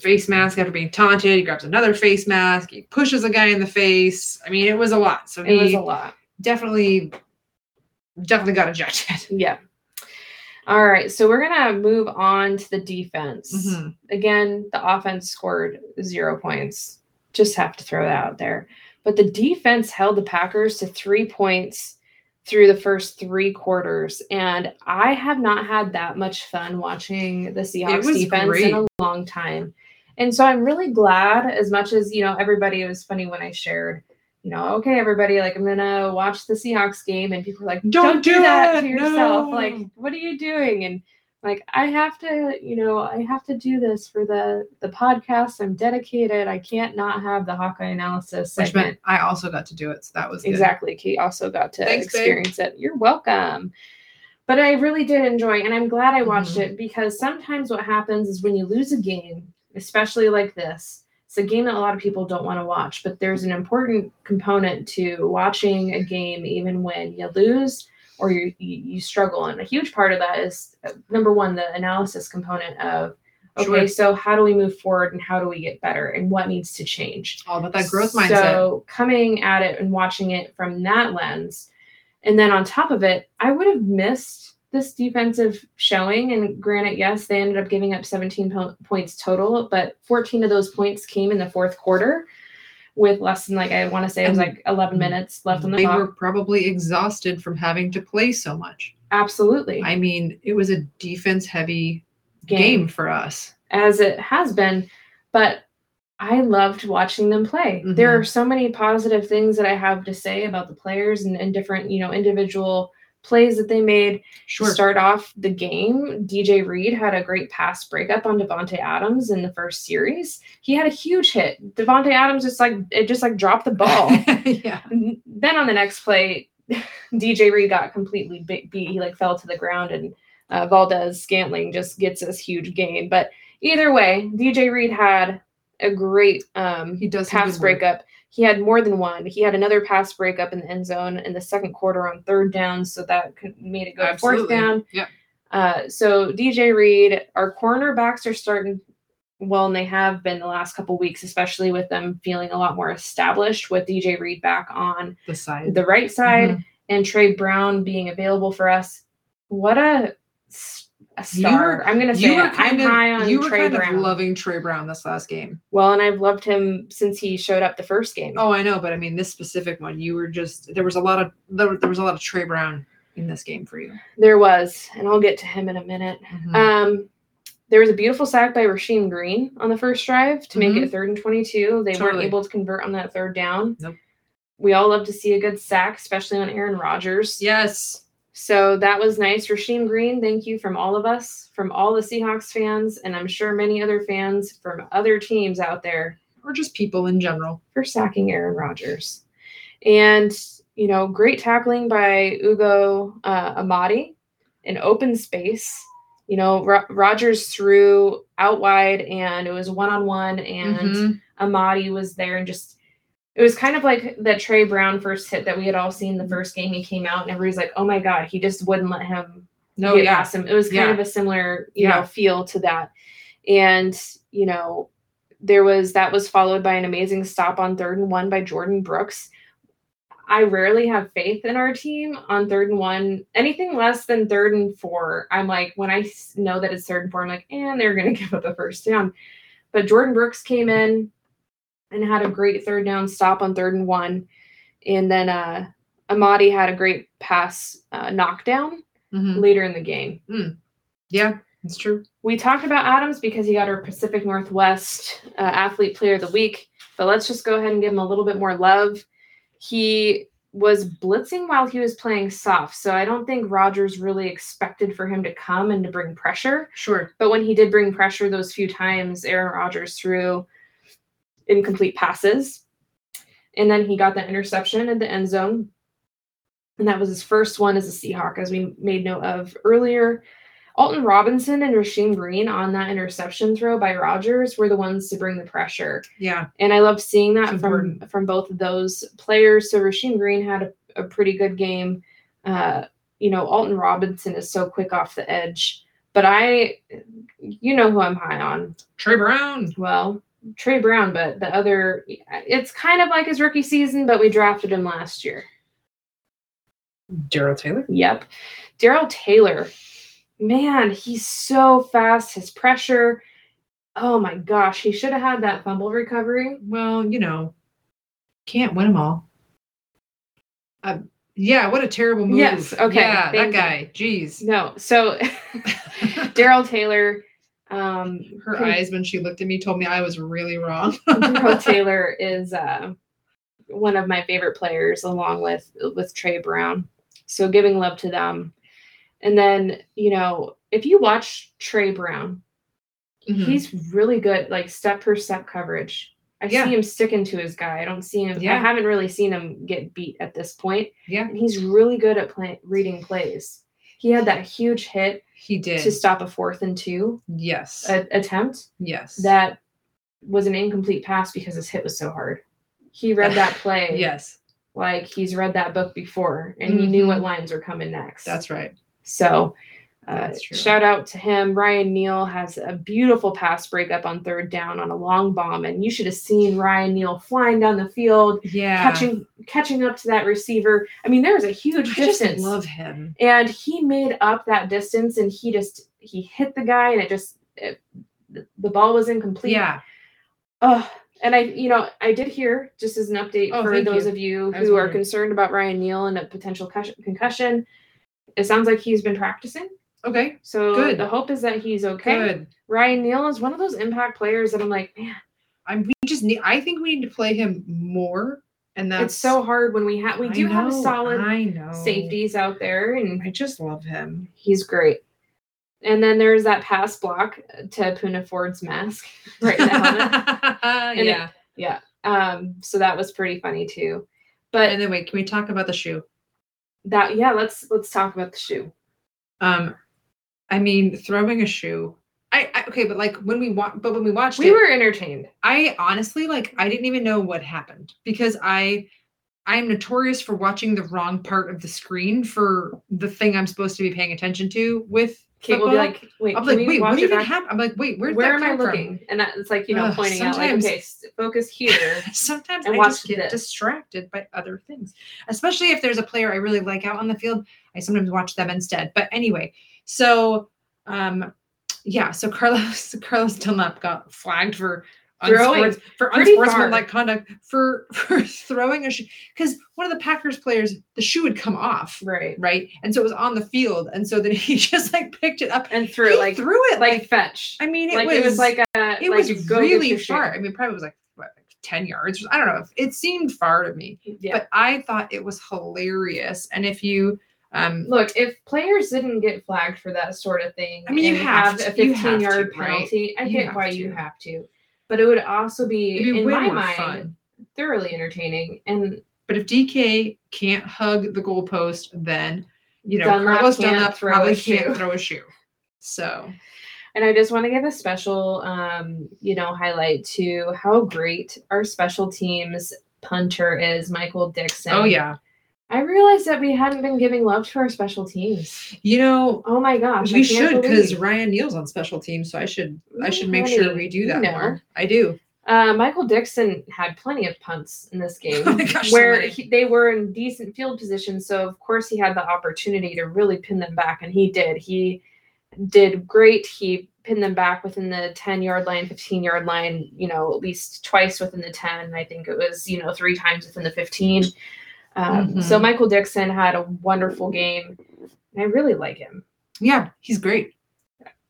face mask after being taunted. He grabs another face mask. He pushes a guy in the face. I mean, it was a lot. So It was a lot. definitely, definitely got ejected. Yeah. All right. So we're to move on to the defense. Mhm. Again, the offense scored zero points. Just have to throw that out there. But the defense held the Packers to three points through the first three quarters. And I have not had that much fun watching the Seahawks defense great. in a long time. And so I'm really glad, as much as, you know, everybody, it was funny when I shared, you know, okay, everybody, like, I'm going to watch the Seahawks game. And people are like, Don't do, do that it, to yourself. no." Like, what are you doing? And like i have to you know i have to do this for the the podcast i'm dedicated i can't not have the hawkeye analysis Which segment meant I also got to do it. So that was good. exactly kate also got to Thanks, babe. experience it you're welcome but i really did enjoy and i'm glad i watched Mhm. it because sometimes what happens is when you lose a game especially like this it's a game that a lot of people don't want to watch but there's an important component to watching a game even when you lose or you you, struggle and a huge part of that is uh, number one the analysis component of okay Sure. so how do we move forward and how do we get better and what needs to change All about that growth mindset. so coming at it and watching it from that lens, and then on top of it, I would have missed this defensive showing. And granted, yes, they ended up giving up 17 po- points total, but 14 of those points came in the fourth quarter with less than like I want to say it was like 11 minutes left on the they clock. were probably exhausted from having to play so much. Absolutely, I mean, it was a defense heavy game. for us. as it has been, but I loved watching them play. There Mhm. are so many positive things that I have to say about the players and, and different, you know, individual plays that they made. Sure. Start off the game, DJ Reed had a great pass breakup on Davante Adams in the first series. He had a huge hit. Davante Adams just like it just like dropped the ball. yeah. Then on the next play, DJ Reed got completely beat. beat. He like fell to the ground, and uh, Valdes Scantling just gets this huge gain. But either way, DJ Reed had a great um, He does pass breakup. work. He had more than one. He had another pass breakup in the end zone in the second quarter on third down, so that made it go to fourth down. Yep. Uh, so DJ Reed, our cornerbacks are starting well, and they have been the last couple weeks, especially with them feeling a lot more established with DJ Reed back on The side. the right side Mhm. and Tre Brown being available for us. What a, a star! were- I'm gonna say You were it. kind I'm of high on you were Tre kind Brown. of loving Tre Brown this last game. well, and I've loved him since he showed up the first game. Oh, I know, but I mean this specific one, you were just there was a lot of there, there was a lot of Tre Brown in this game for you. There was, and I'll get to him in a minute. Mhm. Um, there was a beautiful sack by Rasheem Green on the first drive to make Mhm. it third and 22. They weren't able to convert on that third down. Nope. We all love to see a good sack, especially on Aaron Rodgers. yes. So that was nice. Rasheem Green, thank you from all of us, from all the Seahawks fans, and I'm sure many other fans from other teams out there Or just people in general. for sacking Aaron Rodgers. And, you know, great tackling by Ugo uh, Amadi in open space. You know, Ro- Rodgers threw out wide and it was one on one, and Mhm. Amadi was there and just. It was kind of like that Tre Brown first hit that we had all seen the mm-hmm. first game he came out, and everybody's like, "Oh my god, he just wouldn't let him No, get yeah. past him. It was kind Yeah. of a similar, you know, feel to that. And, you know, there was that was followed by an amazing stop on third and one by Jordyn Brooks. I rarely have faith in our team on third and one. Anything less than third and four, I'm like, when I know that it's third and four, I'm like, and they're going to give up a first down. But Jordyn Brooks came in and had a great third down stop on third and one. And then uh, Amadi had a great pass uh, knockdown Mhm. later in the game. Yeah, it's true. We talked about Adams because he got our Pacific Northwest uh, Athlete Player of the Week, but let's just go ahead and give him a little bit more love. He was blitzing while he was playing soft, so I don't think Rodgers really expected for him to come and to bring pressure. Sure. But when he did bring pressure those few times, Aaron Rodgers threw incomplete passes. And then he got that interception at the end zone. And that was his first one as a Seahawk, as we made note of earlier. Alton Robinson and Rasheem Green on that interception throw by Rodgers were the ones to bring the pressure. Yeah. And I love seeing that It's from important. from both of those players. So Rasheem Green had a, a pretty good game. Uh, you know, Alton Robinson is so quick off the edge. But I you know who I'm high on. Tre Brown. Well, Tre Brown, but the other it's kind of like his rookie season, but we drafted him last year. Darrell Taylor. Yep. Darrell Taylor. Man, he's so fast. His pressure. Oh my gosh, he should have had that fumble recovery. Well, you know, can't win them all. Uh, yeah, what a terrible move. Yes, okay, Yeah, that thank you. guy. Jeez. No, so Darrell Taylor, um, Her eyes when she looked at me told me I was really wrong. Taylor is uh, one of my favorite players, along with with Tre Brown. So giving love to them, and then you know if you watch Tre Brown, Mhm. he's really good, like step per step coverage. I Yeah. see him sticking to his guy. I don't see him. Yeah. I haven't really seen him get beat at this point. Yeah. and he's really good at play, reading plays. He had that huge hit he did. to stop a fourth and two yes. a- attempt yes. that was an incomplete pass because his hit was so hard. He read that play yes. like he's read that book before and he knew what Mhm. lines were coming next. That's right. so. Uh, shout out to him. Ryan Neal has a beautiful pass breakup on third down on a long bomb, and you should have seen Ryan Neal flying down the field, Yeah. catching catching up to that receiver. I mean, there was a huge I just distance, love him. and he made up that distance, and he just he hit the guy, and it just it, the the ball was incomplete. Yeah. Oh, and I, you know, I did hear just as an update Oh, for those you. of you who are concerned about Ryan Neal and a potential concussion. It sounds like he's been practicing, Okay. so Good. the hope is that he's okay. Good. Ryan Neal is one of those impact players that I'm like, man, I'm we just need. I think we need to play him more, and that's it's so hard when we have we do have a solid I know safeties out there, and I just love him. he's great. And then there's that pass block to Poona Ford's mask right helmet. And it- yeah. yeah. Um, so that was pretty funny too. But and then wait, can we talk about the shoe? that yeah, let's let's talk about the shoe. Um, I mean, throwing a shoe. I, I okay, but like when we watch, but when we watched We it, were entertained. I honestly like I didn't even know what happened because I I am notorious for watching the wrong part of the screen for the thing I'm supposed to be paying attention to with Kate will be like, wait, I'm like, wait, what even happened? I'm like, wait, where am I come from? looking? And that, it's like, you know, Ugh, pointing out like, okay, focus here. Sometimes I watch just get this. distracted by other things, especially if there's a player I really like out on the field. I sometimes watch them instead. But anyway, so um, yeah, so Carlos Carlos Dunlap got flagged for Throwing for unsportsmanlike conduct for for throwing a shoe because one of the Packers players the shoe had come off right. right, and so it was on the field, and so then he just like picked it up And threw he it like threw it like, like, fetch. I mean it like was it was like a it like, was go really your shoe. far. I mean, probably was like what, like ten yards. I don't know. It seemed far to me, Yeah. but I thought it was hilarious. And if you, um, Look, if players didn't get flagged for that sort of thing, I mean, you have a to- you 15 have yard to, right? penalty, I get have why you have to. But it would also be, be in way my more mind, fun. thoroughly entertaining. And But if DK can't hug the goalpost, then you know Dunlap Carlos Dunlap throw probably a can't throw a shoe. So And I just want to give a special, um, you know, highlight to how great our special teams punter is, Michael Dickson. oh yeah, I realized that we hadn't been giving love to our special teams. you know Oh my gosh, we should because. Ryan Neal's on special teams, so I should I should make sure honey, we do you that know. more. I do. Uh, Michael Dickson had plenty of punts in this game Oh gosh, where many. he, they were in decent field position. So of course he had the opportunity to really pin them back, and he did. He did great. He pinned them back within the 10 yard line, 15 yard line, you know, at least twice within the 10. I think it was, you know, three times within the 15. Um, So Mhm. Michael Dickson had a wonderful game. And I really like him. Yeah, he's great.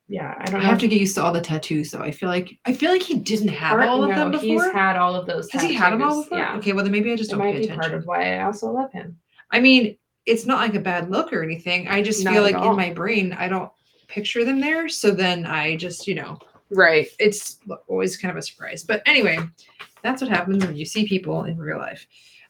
Yeah, I I don't know. have to get used to all the tattoos, though. I feel like I feel like he didn't have part- all of no, them before. He's had all of those. Has he had them all before? Yeah. Okay, well then maybe I just It don't might pay be attention. part of why I also love him. I mean, it's not like a bad look or anything. I just Not feel like all. in my brain I don't picture them there. So then I just, you know, Right. it's always kind of a surprise. But anyway, that's what happens when you see people in real life.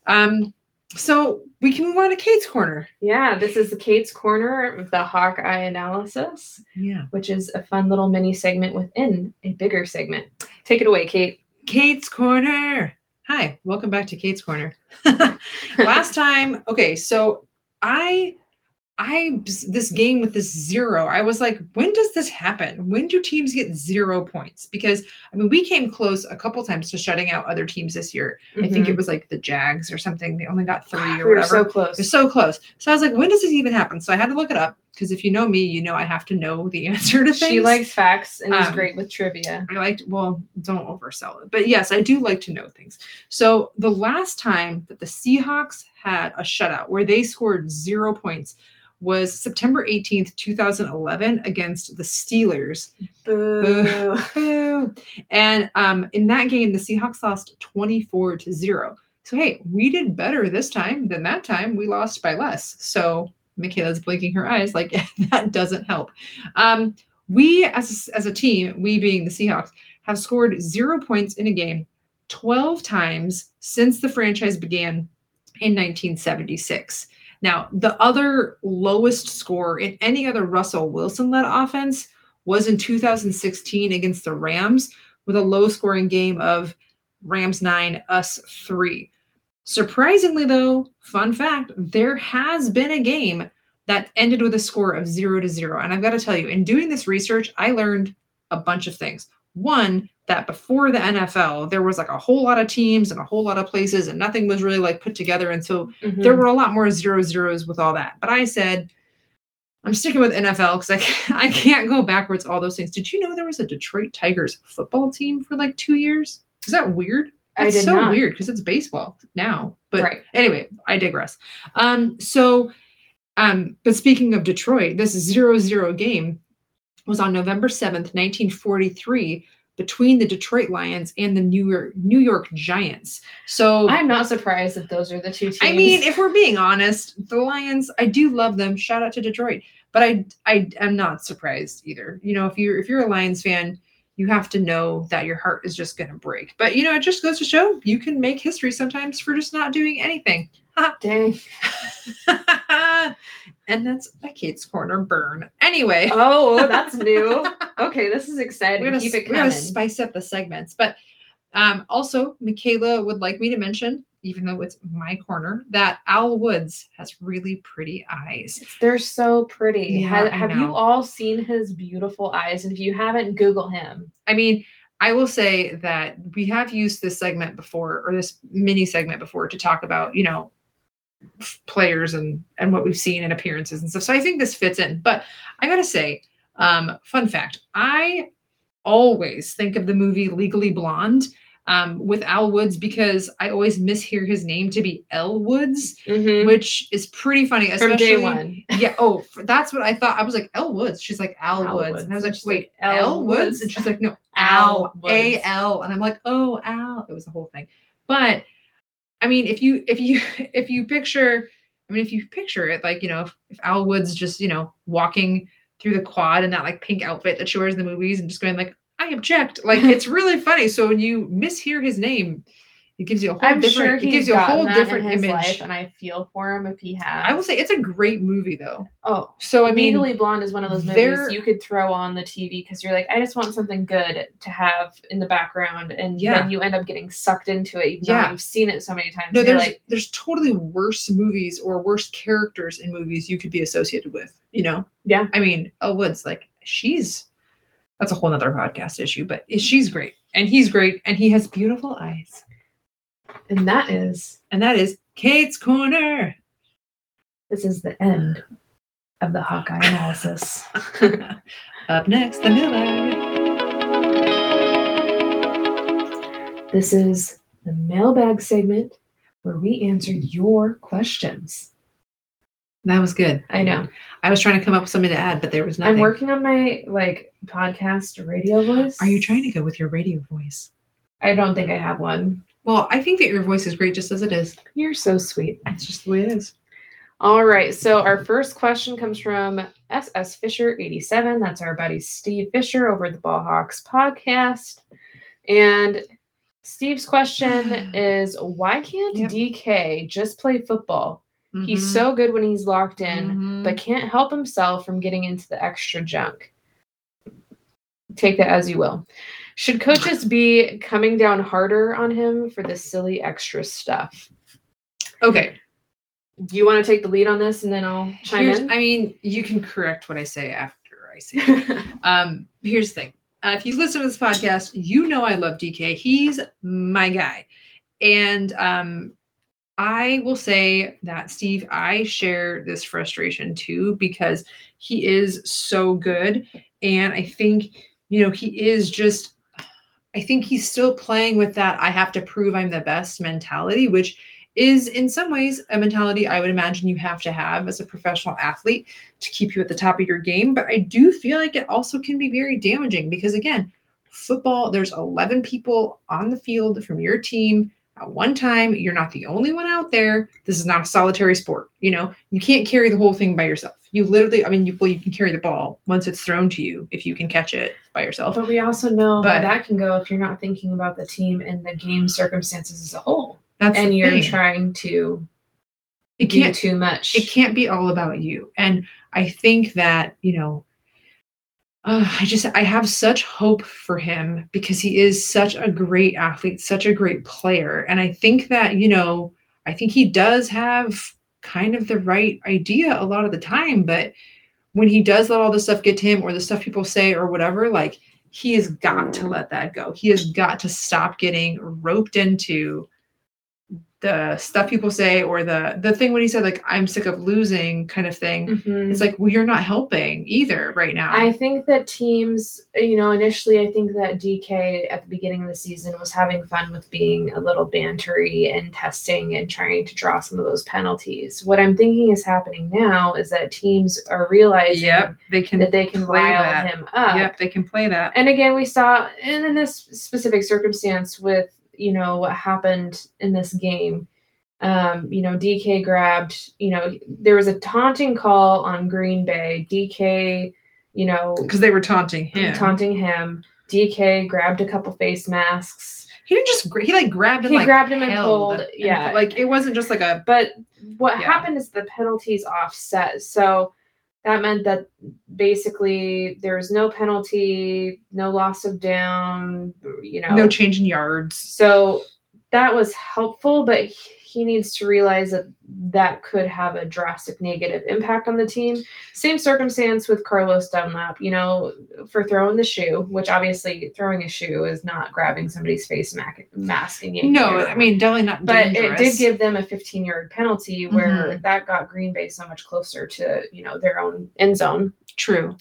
Um, so we can move on to Kate's corner. Yeah, this is the Kate's Corner of the Hawkeye analysis, Yeah. which is a fun little mini segment within a bigger segment. Take it away, Kate. Kate's corner. Hi, welcome back to Kate's corner. Last time, okay, so I I this game with this zero, I was like, when does this happen? When do teams get zero points? Because I mean, we came close a couple times to shutting out other teams this year. I think it was like the Jags or something. They only got three Mm-hmm. we were whatever. so close. They're so close. So I was like, when does this even happen? So I had to look it up because if you know me, you know I have to know the answer to things. She likes facts and is Um, great with trivia. I liked, well, don't oversell it. But yes, I do like to know things. So the last time that the Seahawks had a shutout where they scored zero points was September 18th, 2011 against the Steelers. Boo. Boo. And um, in that game, the Seahawks lost 24 to 0. So hey, we did better this time than that time. We lost by less. So Michaela's blinking her eyes like that doesn't help. Um, we as as a team, we being the Seahawks, have scored zero points in a game 12 times since the franchise began in 1976. Now, the other lowest score in any other Russell Wilson led offense was in 2016 against the Rams with a low scoring game of Rams 9, us 3. Surprisingly, though, fun fact, there has been a game that ended with a score of 0 to 0. And I've got to tell you, in doing this research, I learned a bunch of things. One, that before the NFL, there was like a whole lot of teams and a whole lot of places, and nothing was really like put together. And so Mhm. there were a lot more zero zeros with all that. But I said, I'm sticking with NFL because I can't, I can't go backwards. All those things. Did you know there was a Detroit Tigers football team for like two years? Is that weird? It's so not. weird because it's baseball now. But right. anyway, I digress. Um, so, um, but speaking of Detroit, this zero zero game was on November 7th, 1943, between the Detroit Lions and the New York New York Giants. So I'm not surprised that those are the two teams. I mean, if we're being honest, the Lions, I do love them. Shout out to Detroit. But I I am not surprised either. You know, if you're if you're a Lions fan, you have to know that your heart is just gonna break. But you know, it just goes to show you can make history sometimes for just not doing anything. Dang. and that's a Kate's corner burn. Anyway, Oh, that's new. Okay, this is exciting. we're gonna, Keep it we're gonna spice up the segments. But um, also, Michaela would like me to mention, even though it's my corner, that Al Woods has really pretty eyes. They're so pretty. Yeah, have have you all seen his beautiful eyes? And if you haven't, Google him. I mean, I will say that we have used this segment before, or this mini segment before, to talk about, you know, players and and what we've seen in appearances and stuff. So I think this fits in. But I gotta say, um, fun fact: I always think of the movie Legally Blonde um, with Al Woods because I always mishear his name to be Elle Woods, Mhm. which is pretty funny. From Especially, day one. yeah. Oh, that's what I thought. I was like, Elle Woods. She's like Al, Al Woods. And I was like, Woods. Like, wait, Elle Elle Woods? Woods? And she's like, no, Al Al, A L. And I'm like, oh, Al. It was the whole thing. But I mean, if you if you if you picture, I mean, if you picture it, like you know, if, if Al Woods just you know walking through the quad in that like pink outfit that she wears in the movies and just going like, I object. Like it's really funny. So when you mishear his name, it gives you a whole I'm different. sure it gives you a whole different image. life, and I feel for him if he has. I will say it's a great movie though. Oh, So I mean, Legally Blonde is one of those movies you could throw on the TV because you're like, I just want something good to have in the background, and Yeah. then you end up getting sucked into it. Even though Yeah. you've seen it so many times. No, you're there's like, there's totally worse movies or worse characters in movies you could be associated with. You know? Yeah. I mean, oh, Elle Woods, like she's that's a whole nother podcast issue, but she's great and he's great and he has beautiful eyes. And that is And that is Kate's corner. this is the end of the Hawkeye analysis. Up next, the mailbag. This is the mailbag segment where we answer your questions. That was good. I know. I was trying to come up with something to add, but there was nothing. I'm working on my like podcast radio voice. Are you trying to go with your radio voice? I don't think I have one. Well, I think that your voice is great just as it is. You're so sweet. It's just the way it is. All right. So our first question comes from SS Fisher 87. That's our buddy Steve Fisher over at the Ball Hawks podcast. And Steve's question is why can't Yep. DK just play football? He's Mhm. so good when he's locked in, Mhm. but can't help himself from getting into the extra junk. Take that as you will. Should coaches be coming down harder on him for the silly extra stuff? okay. Do you want to take the lead on this and then I'll chime Here's, in? I mean, you can correct what I say after I say. it. um, here's the thing. Uh, if you listen to this podcast, you know I love DK. He's my guy, and um, I will say that Steve, I share this frustration too because he is so good, and I think you know he is just. I think he's still playing with that I have to prove I'm the best mentality, which is in some ways a mentality I would imagine you have to have as a professional athlete to keep you at the top of your game. But I do feel like it also can be very damaging because, again, football, there's 11 people on the field from your team at one time. You're not the only one out there. This is not a solitary sport. You know, you can't carry the whole thing by yourself. You literally, I mean, you, well, you can carry the ball once it's thrown to you if you can catch it by yourself. but we also know But- that can go if you're not thinking about the team and the game circumstances as a whole. That's and you're thing. trying to it can't too much. it can't be all about you and i think that you know uh, i just i have such hope for him because he is such a great athlete such a great player and i think that you know i think he does have kind of the right idea a lot of the time but when he does let all the stuff get to him or the stuff people say or whatever like he has got to mm. let that go. He has got to stop getting roped into the stuff people say or the the thing when he said like i'm sick of losing kind of thing Mhm. it's like well you're not helping either right now I think that teams, you know, initially, I think that DK at the beginning of the season was having fun with being a little bantery and testing and trying to draw some of those penalties. What I'm thinking is happening now is that teams are realizing yep they can that they can rile that. him up. yep they can play that And again, we saw, and in this specific circumstance with, you know, what happened in this game, um, you know, DK grabbed, you know, there was a taunting call on Green Bay. DK, you know, because they were taunting him taunting him. DK grabbed a couple face masks. he didn't just he like grabbed him He like grabbed him and pulled, and yeah. like it wasn't just like a But what Yeah. happened is the penalties offset. So that meant that basically there was no penalty, no loss of down, you know. no change in yards So that was helpful, but he needs to realize that that could have a drastic negative impact on the team. Same circumstance with Carlos Dunlap, you know, for throwing the shoe, which obviously throwing a shoe is not grabbing somebody's face mac- mask and yanking no i mean definitely not but it did give them a 15 yard penalty where mm-hmm. that got Green Bay so much closer to you know their own end zone. true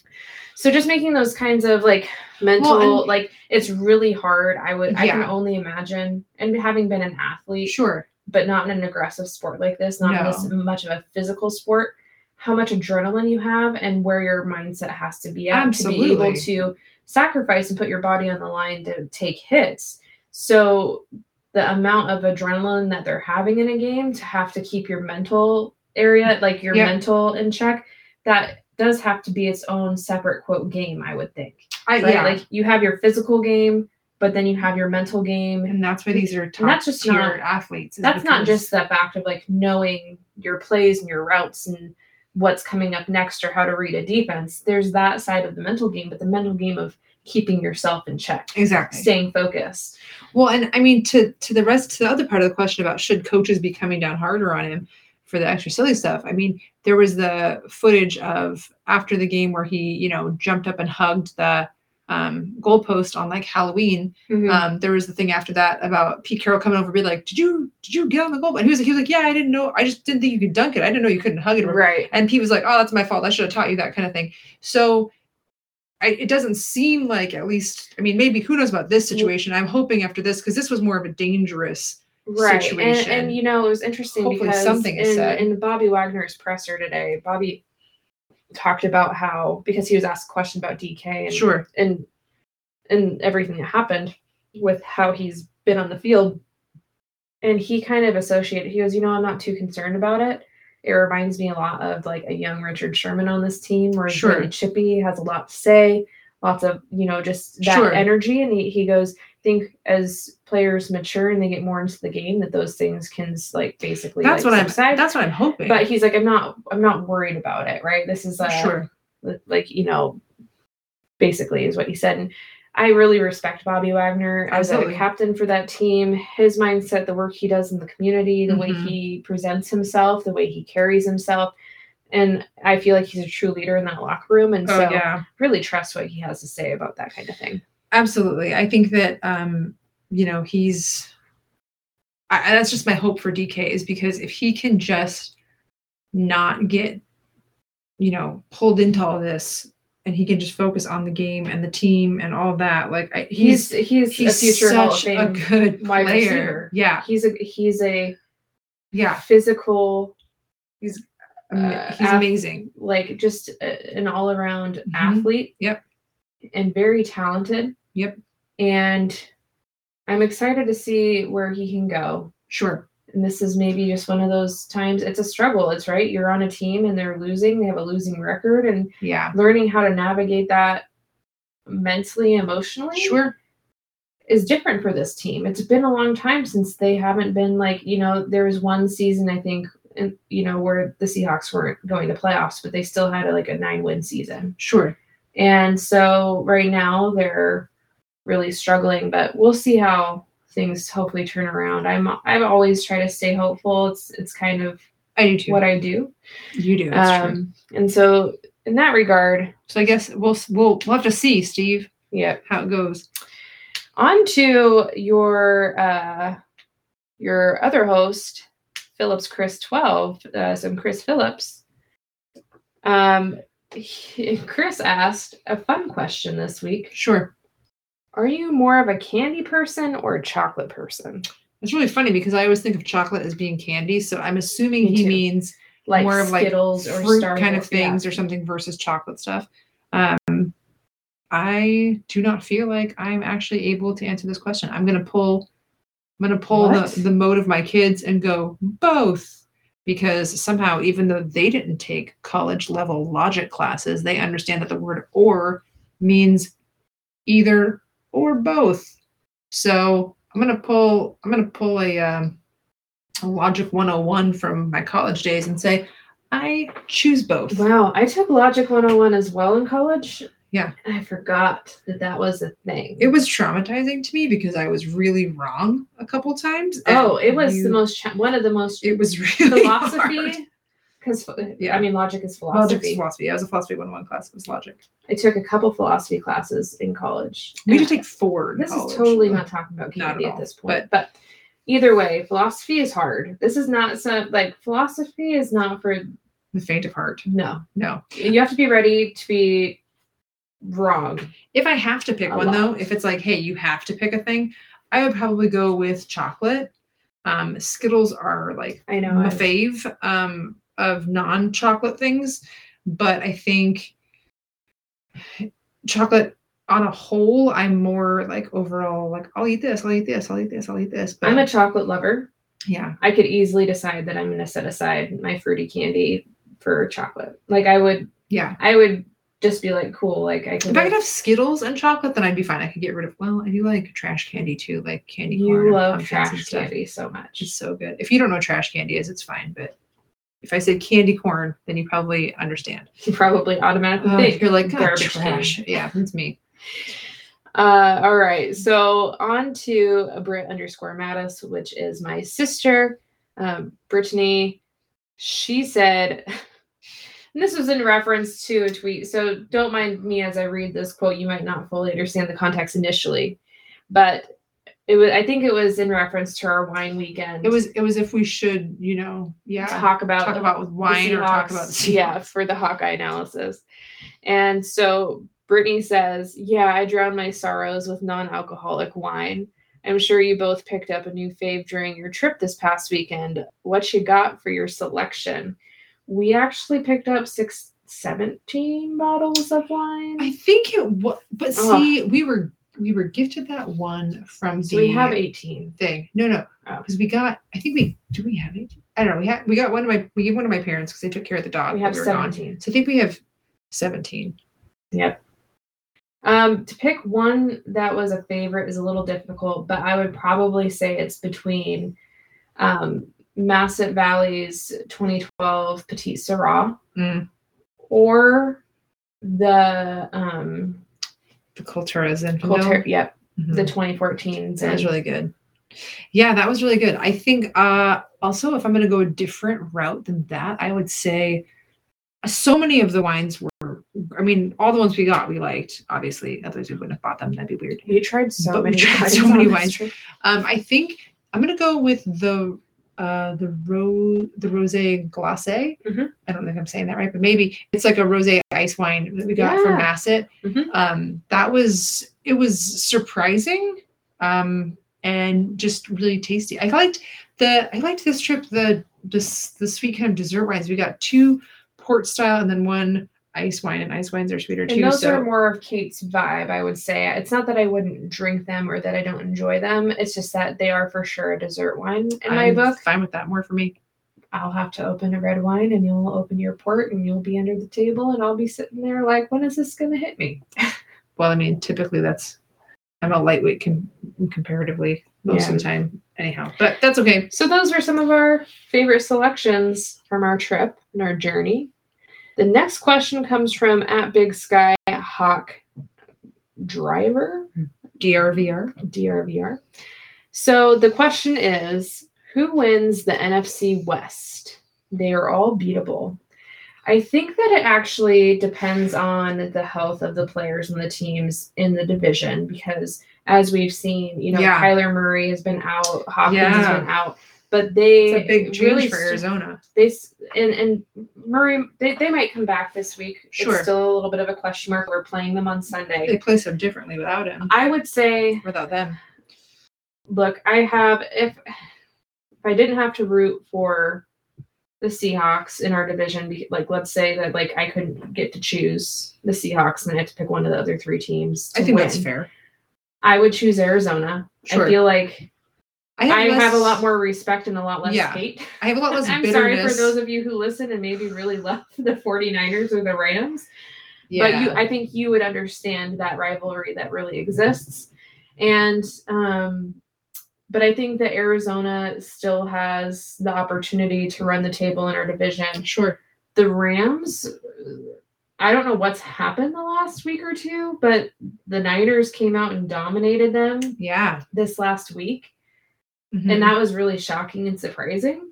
So just making those kinds of like mental Well, like it's really hard. I would I can only imagine and having been an athlete, sure but not in an aggressive sport like this, not this much of a physical sport, how much adrenaline you have and where your mindset has to be at to be able to sacrifice and put your body on the line to take hits. So the amount of adrenaline that they're having in a game to have to keep your mental area, like your Yep. mental in check, that does have to be its own separate quote game, I would think. i Right? yeah Like you have your physical game, but then you have your mental game and that's where these are top that's just tier not- athletes that's not just the fact of like knowing your plays and your routes and what's coming up next or how to read a defense. There's that side of the mental game, but the mental game of keeping yourself in check, exactly staying focused. Well, and I mean to to the rest to the other part of the question about should coaches be coming down harder on him for the extra silly stuff. I mean, there was the footage of after the game where he, you know, jumped up and hugged the um goalpost on like Halloween. Um, there was the thing after that about Pete Carroll coming over and be like, Did you did you get on the goal? And he was like, he was like, Yeah, I didn't know. I just didn't think you could dunk it. I didn't know you couldn't hug it. right. and Pete was like, "Oh, that's my fault. I should have taught you that kind of thing." So, I, it doesn't seem like, at least, I mean, maybe who knows about this situation? I'm hoping after this because this was more of a dangerous. Right. And, situation. and you know, it was interesting Hopefully because something is in, said. in Bobby Wagner's presser today, Bobby talked about how because he was asked a question about DK and Sure. and and everything that happened with how he's been on the field. And he kind of associated, he goes, you know, I'm not too concerned about it. It reminds me a lot of like a young Richard Sherman on this team where he's Sure. really chippy, has a lot to say, lots of you know just that Sure. energy and he, he goes think as players mature and they get more into the game that those things can like basically That's like, what I'm. subside. That's what I'm hoping. but he's like i'm not i'm not worried about it right this is uh sure. like you know basically is what he said and i really respect bobby wagner as Absolutely. a captain for that team his mindset the work he does in the community the way Mhm. he presents himself the way he carries himself and i feel like he's a true leader in that locker room and Oh so yeah. really trust what he has to say about that kind of thing Absolutely. I think that um, you know, he's I, that's just my hope for DK is because if he can just not get, you know, pulled into all this and he can just focus on the game and the team and all that, like I, he's he's he's, he's a future such a good player. receiver. Yeah, he's a he's a yeah. physical Ama- Uh, he's amazing. like just a, an all-around Mhm. athlete Yep. and very talented Yep. and i'm excited to see where he can go Sure. and this is maybe just one of those times it's a struggle it's right you're on a team and they're losing they have a losing record and Yeah. learning how to navigate that mentally emotionally Sure. is different for this team. It's been a long time since they haven't been like, you know, there was one season I think in, you know, where the Seahawks weren't going to playoffs, but they still had a, like a nine win season. Sure. And so right now they're really struggling, but we'll see how things hopefully turn around. I'm I've always tried to stay hopeful. It's it's kind of I do too. what I do. you do. That's true. Um and so in that regard, So I guess we'll we'll we'll have to see, Steve, yeah. how it goes. On to your uh your other host, Phillips Chris 12, uh, some Chris Phillips. Um he- Chris asked a fun question this week. Sure. Are you more of a candy person or a chocolate person? It's really funny because I always think of chocolate as being candy, so I'm assuming Me he too. means Like more of like Skittles or fruit Star kind of Wars, yeah. things or something versus chocolate stuff. Um, I do not feel like I'm actually able to answer this question. I'm gonna pull, I'm gonna pull What? the the mode of my kids and go both because somehow even though they didn't take college level logic classes, they understand that the word or means either or both. So I'm gonna pull I'm gonna pull a um, a logic 101 from my college days and say I choose both. Wow, I took Logic 101 as well in college. Yeah. I forgot that that was a thing. It was traumatizing to me because I was really wrong a couple times. oh, it was you- the most cha- one of the most It was really philosophy because uh, Yeah. I mean logic is Logic philosophy. is philosophy. I was a philosophy 101 class. It was logic. I took a couple philosophy classes in college. We had to take four. this college. is totally not talking about Not at candy at, this point, but, either way, philosophy is hard. This is not some like philosophy is not for the faint of heart. no. No. You have to be ready to be wrong. If I have to pick A one though, if it's like, hey, you have to pick a thing, I would probably go with chocolate. Um, Skittles are like I know. my I've- fave um, of non-chocolate things, but I think chocolate on a whole, I'm more like overall like I'll eat this, I'll eat this, I'll eat this, I'll eat this. But I'm a chocolate lover. yeah, I could easily decide that I'm going to set aside my fruity candy for chocolate. Like I would, yeah. I would just be like, cool. Like I If can. I could have Skittles and chocolate, then I'd be fine. I could get rid of. Well, I do like trash candy too, like candy corn. you love trash candy so much. It's so good. If you don't know what trash candy is, it's fine. But if I said candy corn, then you probably understand. You probably automatically Uh, think you're like garbage trash. Yeah, it's me. Uh, all right. So on to Brit underscore Mattis, which is my sister, um, Brittany. She said, and this was in reference to a tweet. So don't mind me as I read this quote. You might not fully understand the context initially, but it was. I think it was in reference to our wine weekend. It was. It was if we should, you know, yeah, talk about talk about with wine or talk about the yeah for the Hawkeye analysis. And so Brittany says, "Yeah, I drown my sorrows with non-alcoholic wine. I'm sure you both picked up a new fave during your trip this past weekend. What you got for your selection? We actually picked up six, 17 bottles of wine. I think it was. But see, we were we were gifted that one from the we have 18. thing. No, no, Oh. because we got. I think we do. We have it. I don't know. We had. We got one of my. We gave one of my parents because they took care of the dog. We have gone. 17. So I think we have seventeen. Yep. Um, to pick one that was a favorite is a little difficult, but I would probably say it's between um, Masset Valley's 2012 Petite Sirah Mm, or the um, the Culturas and Coulter, yep, Mhm. the 2014s. That was really good. Yeah, that was really good. I think uh also if I'm gonna go a different route than that, I would say so many of the wines were I mean, all the ones we got we liked, obviously. Otherwise we wouldn't have bought them. That'd be weird. We tried so But many tried wines so many wines. Um I think I'm gonna go with the uh the rose the rose glace. Mhm. I don't think I'm saying that right, but maybe it's like a rose ice wine that we got from Yeah. Masset. Mhm. Um that was it was surprising. Um and just really tasty. I liked the I liked this trip the this the sweet kind of dessert wines. We got two port style and then one ice wine, and ice wines are sweeter too. And those so are more of Kate's vibe, I would say. It's not that I wouldn't drink them or that I don't enjoy them. It's just that they are for sure a dessert wine in I'm book. fine with that. More for me. I'll have to open a red wine and you'll open your port and you'll be under the table and I'll be sitting there like, when is this gonna hit me? Well, I mean, typically that's I'm a lightweight com- comparatively most Yeah. of the time, anyhow. But that's okay. So those were some of our favorite selections from our trip and our journey. The next question comes from at Big Sky Hawk Driver. DRVR. DRVR. So the question is who wins the NFC West? They are all beatable. I think that it actually depends on the health of the players and the teams in the division because as we've seen, you know, Yeah. Kyler Murray has been out, Hopkins Yeah. has been out, but they It's a big change really for Arizona. they and and Murray they, they might come back this week. Sure. It's still a little bit of a question mark. We're playing them on Sunday. They play so differently without him. I would say Without them. look, I have if if I didn't have to root for the Seahawks in our division, like let's say that like I couldn't get to choose the Seahawks and I had to pick one of the other three teams. I think that's fair. I would choose Arizona. Sure. I feel like I have a less- lot more respect and a lot less Yeah. hate. I have a lot less I'm bitterness. sorry for those of you who listen and maybe really love the 49ers or the Rams. yeah. but you i think you would understand that rivalry that really exists and um but i think that arizona still has the opportunity to run the table in our division sure. the rams i don't know what's happened the last week or two but the niners came out and dominated them Yeah. this last week Mhm. and that was really shocking and surprising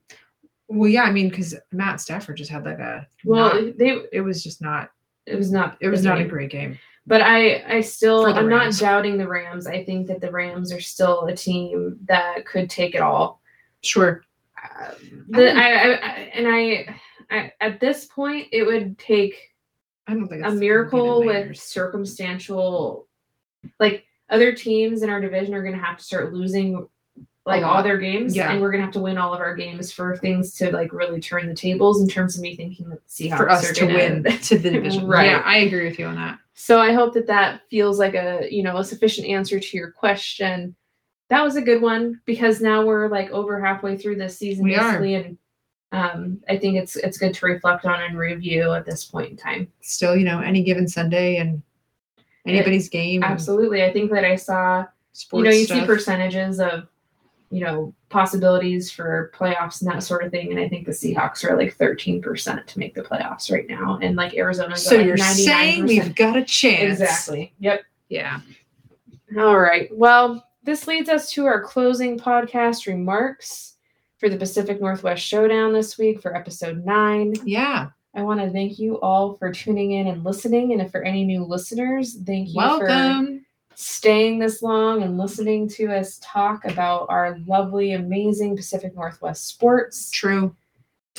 well, yeah, I mean, because Matt Stafford just had like a well not- they it was just not it was not it was not a great game. But I, I still, I'm not doubting the Rams. I think that the Rams are still a team that could take it all. Sure. Uh, the, I, I, I, and I, I, at this point, it would take I don't think a it's gonna be the miracle with circumstantial, like other teams in our division are going to have to start losing like all their games, Yeah. and we're going to have to win all of our games for things to like really turn the tables in terms of me thinking that the Seahawks for us are to win to the division. Right. Yeah, I agree with you on that. So I hope that that feels like a you know a sufficient answer to your question. That was a good one because now we're like over halfway through this season, We are. basically, and um, I think it's it's good to reflect on and review at this point in time. Still, you know, any given Sunday and anybody's game. Absolutely, I think that I saw Sports you know you see percentages of you know possibilities for playoffs and that sort of thing, and I think the Seahawks are like thirteen percent to make the playoffs right now, and like Arizona's So like you're saying 99%. we've got a chance. exactly yep. Yeah. All right. Well, this leads us to our closing podcast remarks for the Pacific Northwest Showdown this week for episode nine. Yeah. I want to thank you all for tuning in and listening. And if for any new listeners, thank you for Welcome. Staying this long and listening to us talk about our lovely, amazing Pacific Northwest sports. True.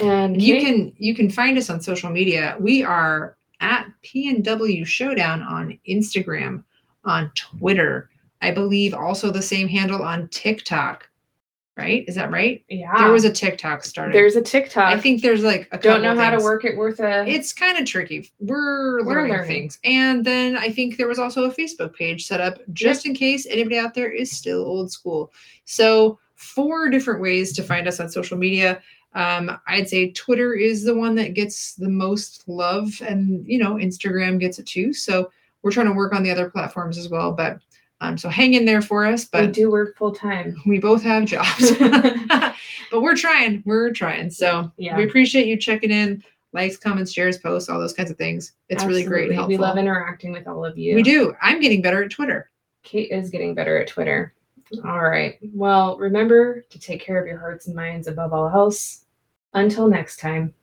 And You can you can find us on social media. We are at P and PNW Showdown on Instagram, on Twitter. I believe also the same handle on TikTok. Right? Is that right? yeah, There was a TikTok started. there's a TikTok. I think there's like a don't know how to work it worth a. It's kind of tricky. We're, We're learning, learning. things. And then I think there was also a Facebook page set up just in case anybody out there is still old school. So, four different ways to find us on social media. Um, I'd say Twitter is the one that gets the most love, and you know, Instagram gets it too. So, we're trying to work on the other platforms as well. But um, so hang in there for us. But we do work full time. we both have jobs, but we're trying. We're trying. So Yeah. we appreciate you checking in, likes, comments, shares, posts, all those kinds of things. It's really great and Absolutely. helpful. We love interacting with all of you. We do. I'm getting better at Twitter. Kate is getting better at Twitter. All right. Well, remember to take care of your hearts and minds above all else. Until next time.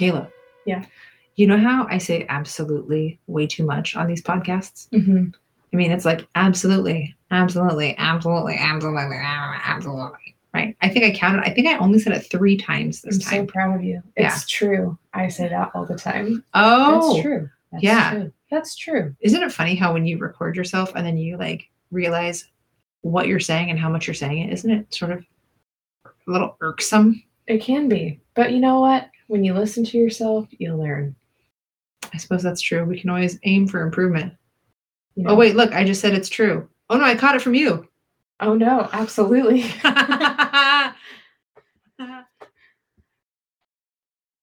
Michaela. Yeah. You know how I say absolutely way too much on these podcasts? Mm-hmm. I mean, it's like absolutely, absolutely, absolutely, absolutely, absolutely. Right. I think I counted. I think I only said it three times this I'm so proud of you. Yeah. It's true. I say that all the time. oh, That's true. That's yeah. True. That's true. Isn't it funny how when you record yourself and then you like realize what you're saying and how much you're saying it? Isn't it sort of a little irksome? It can be. But you know what? When you listen to yourself, you learn. I suppose that's true. We can always aim for improvement. you know? Oh, wait, look, I just said it's true. Oh, no, I caught it from you. Oh no, absolutely.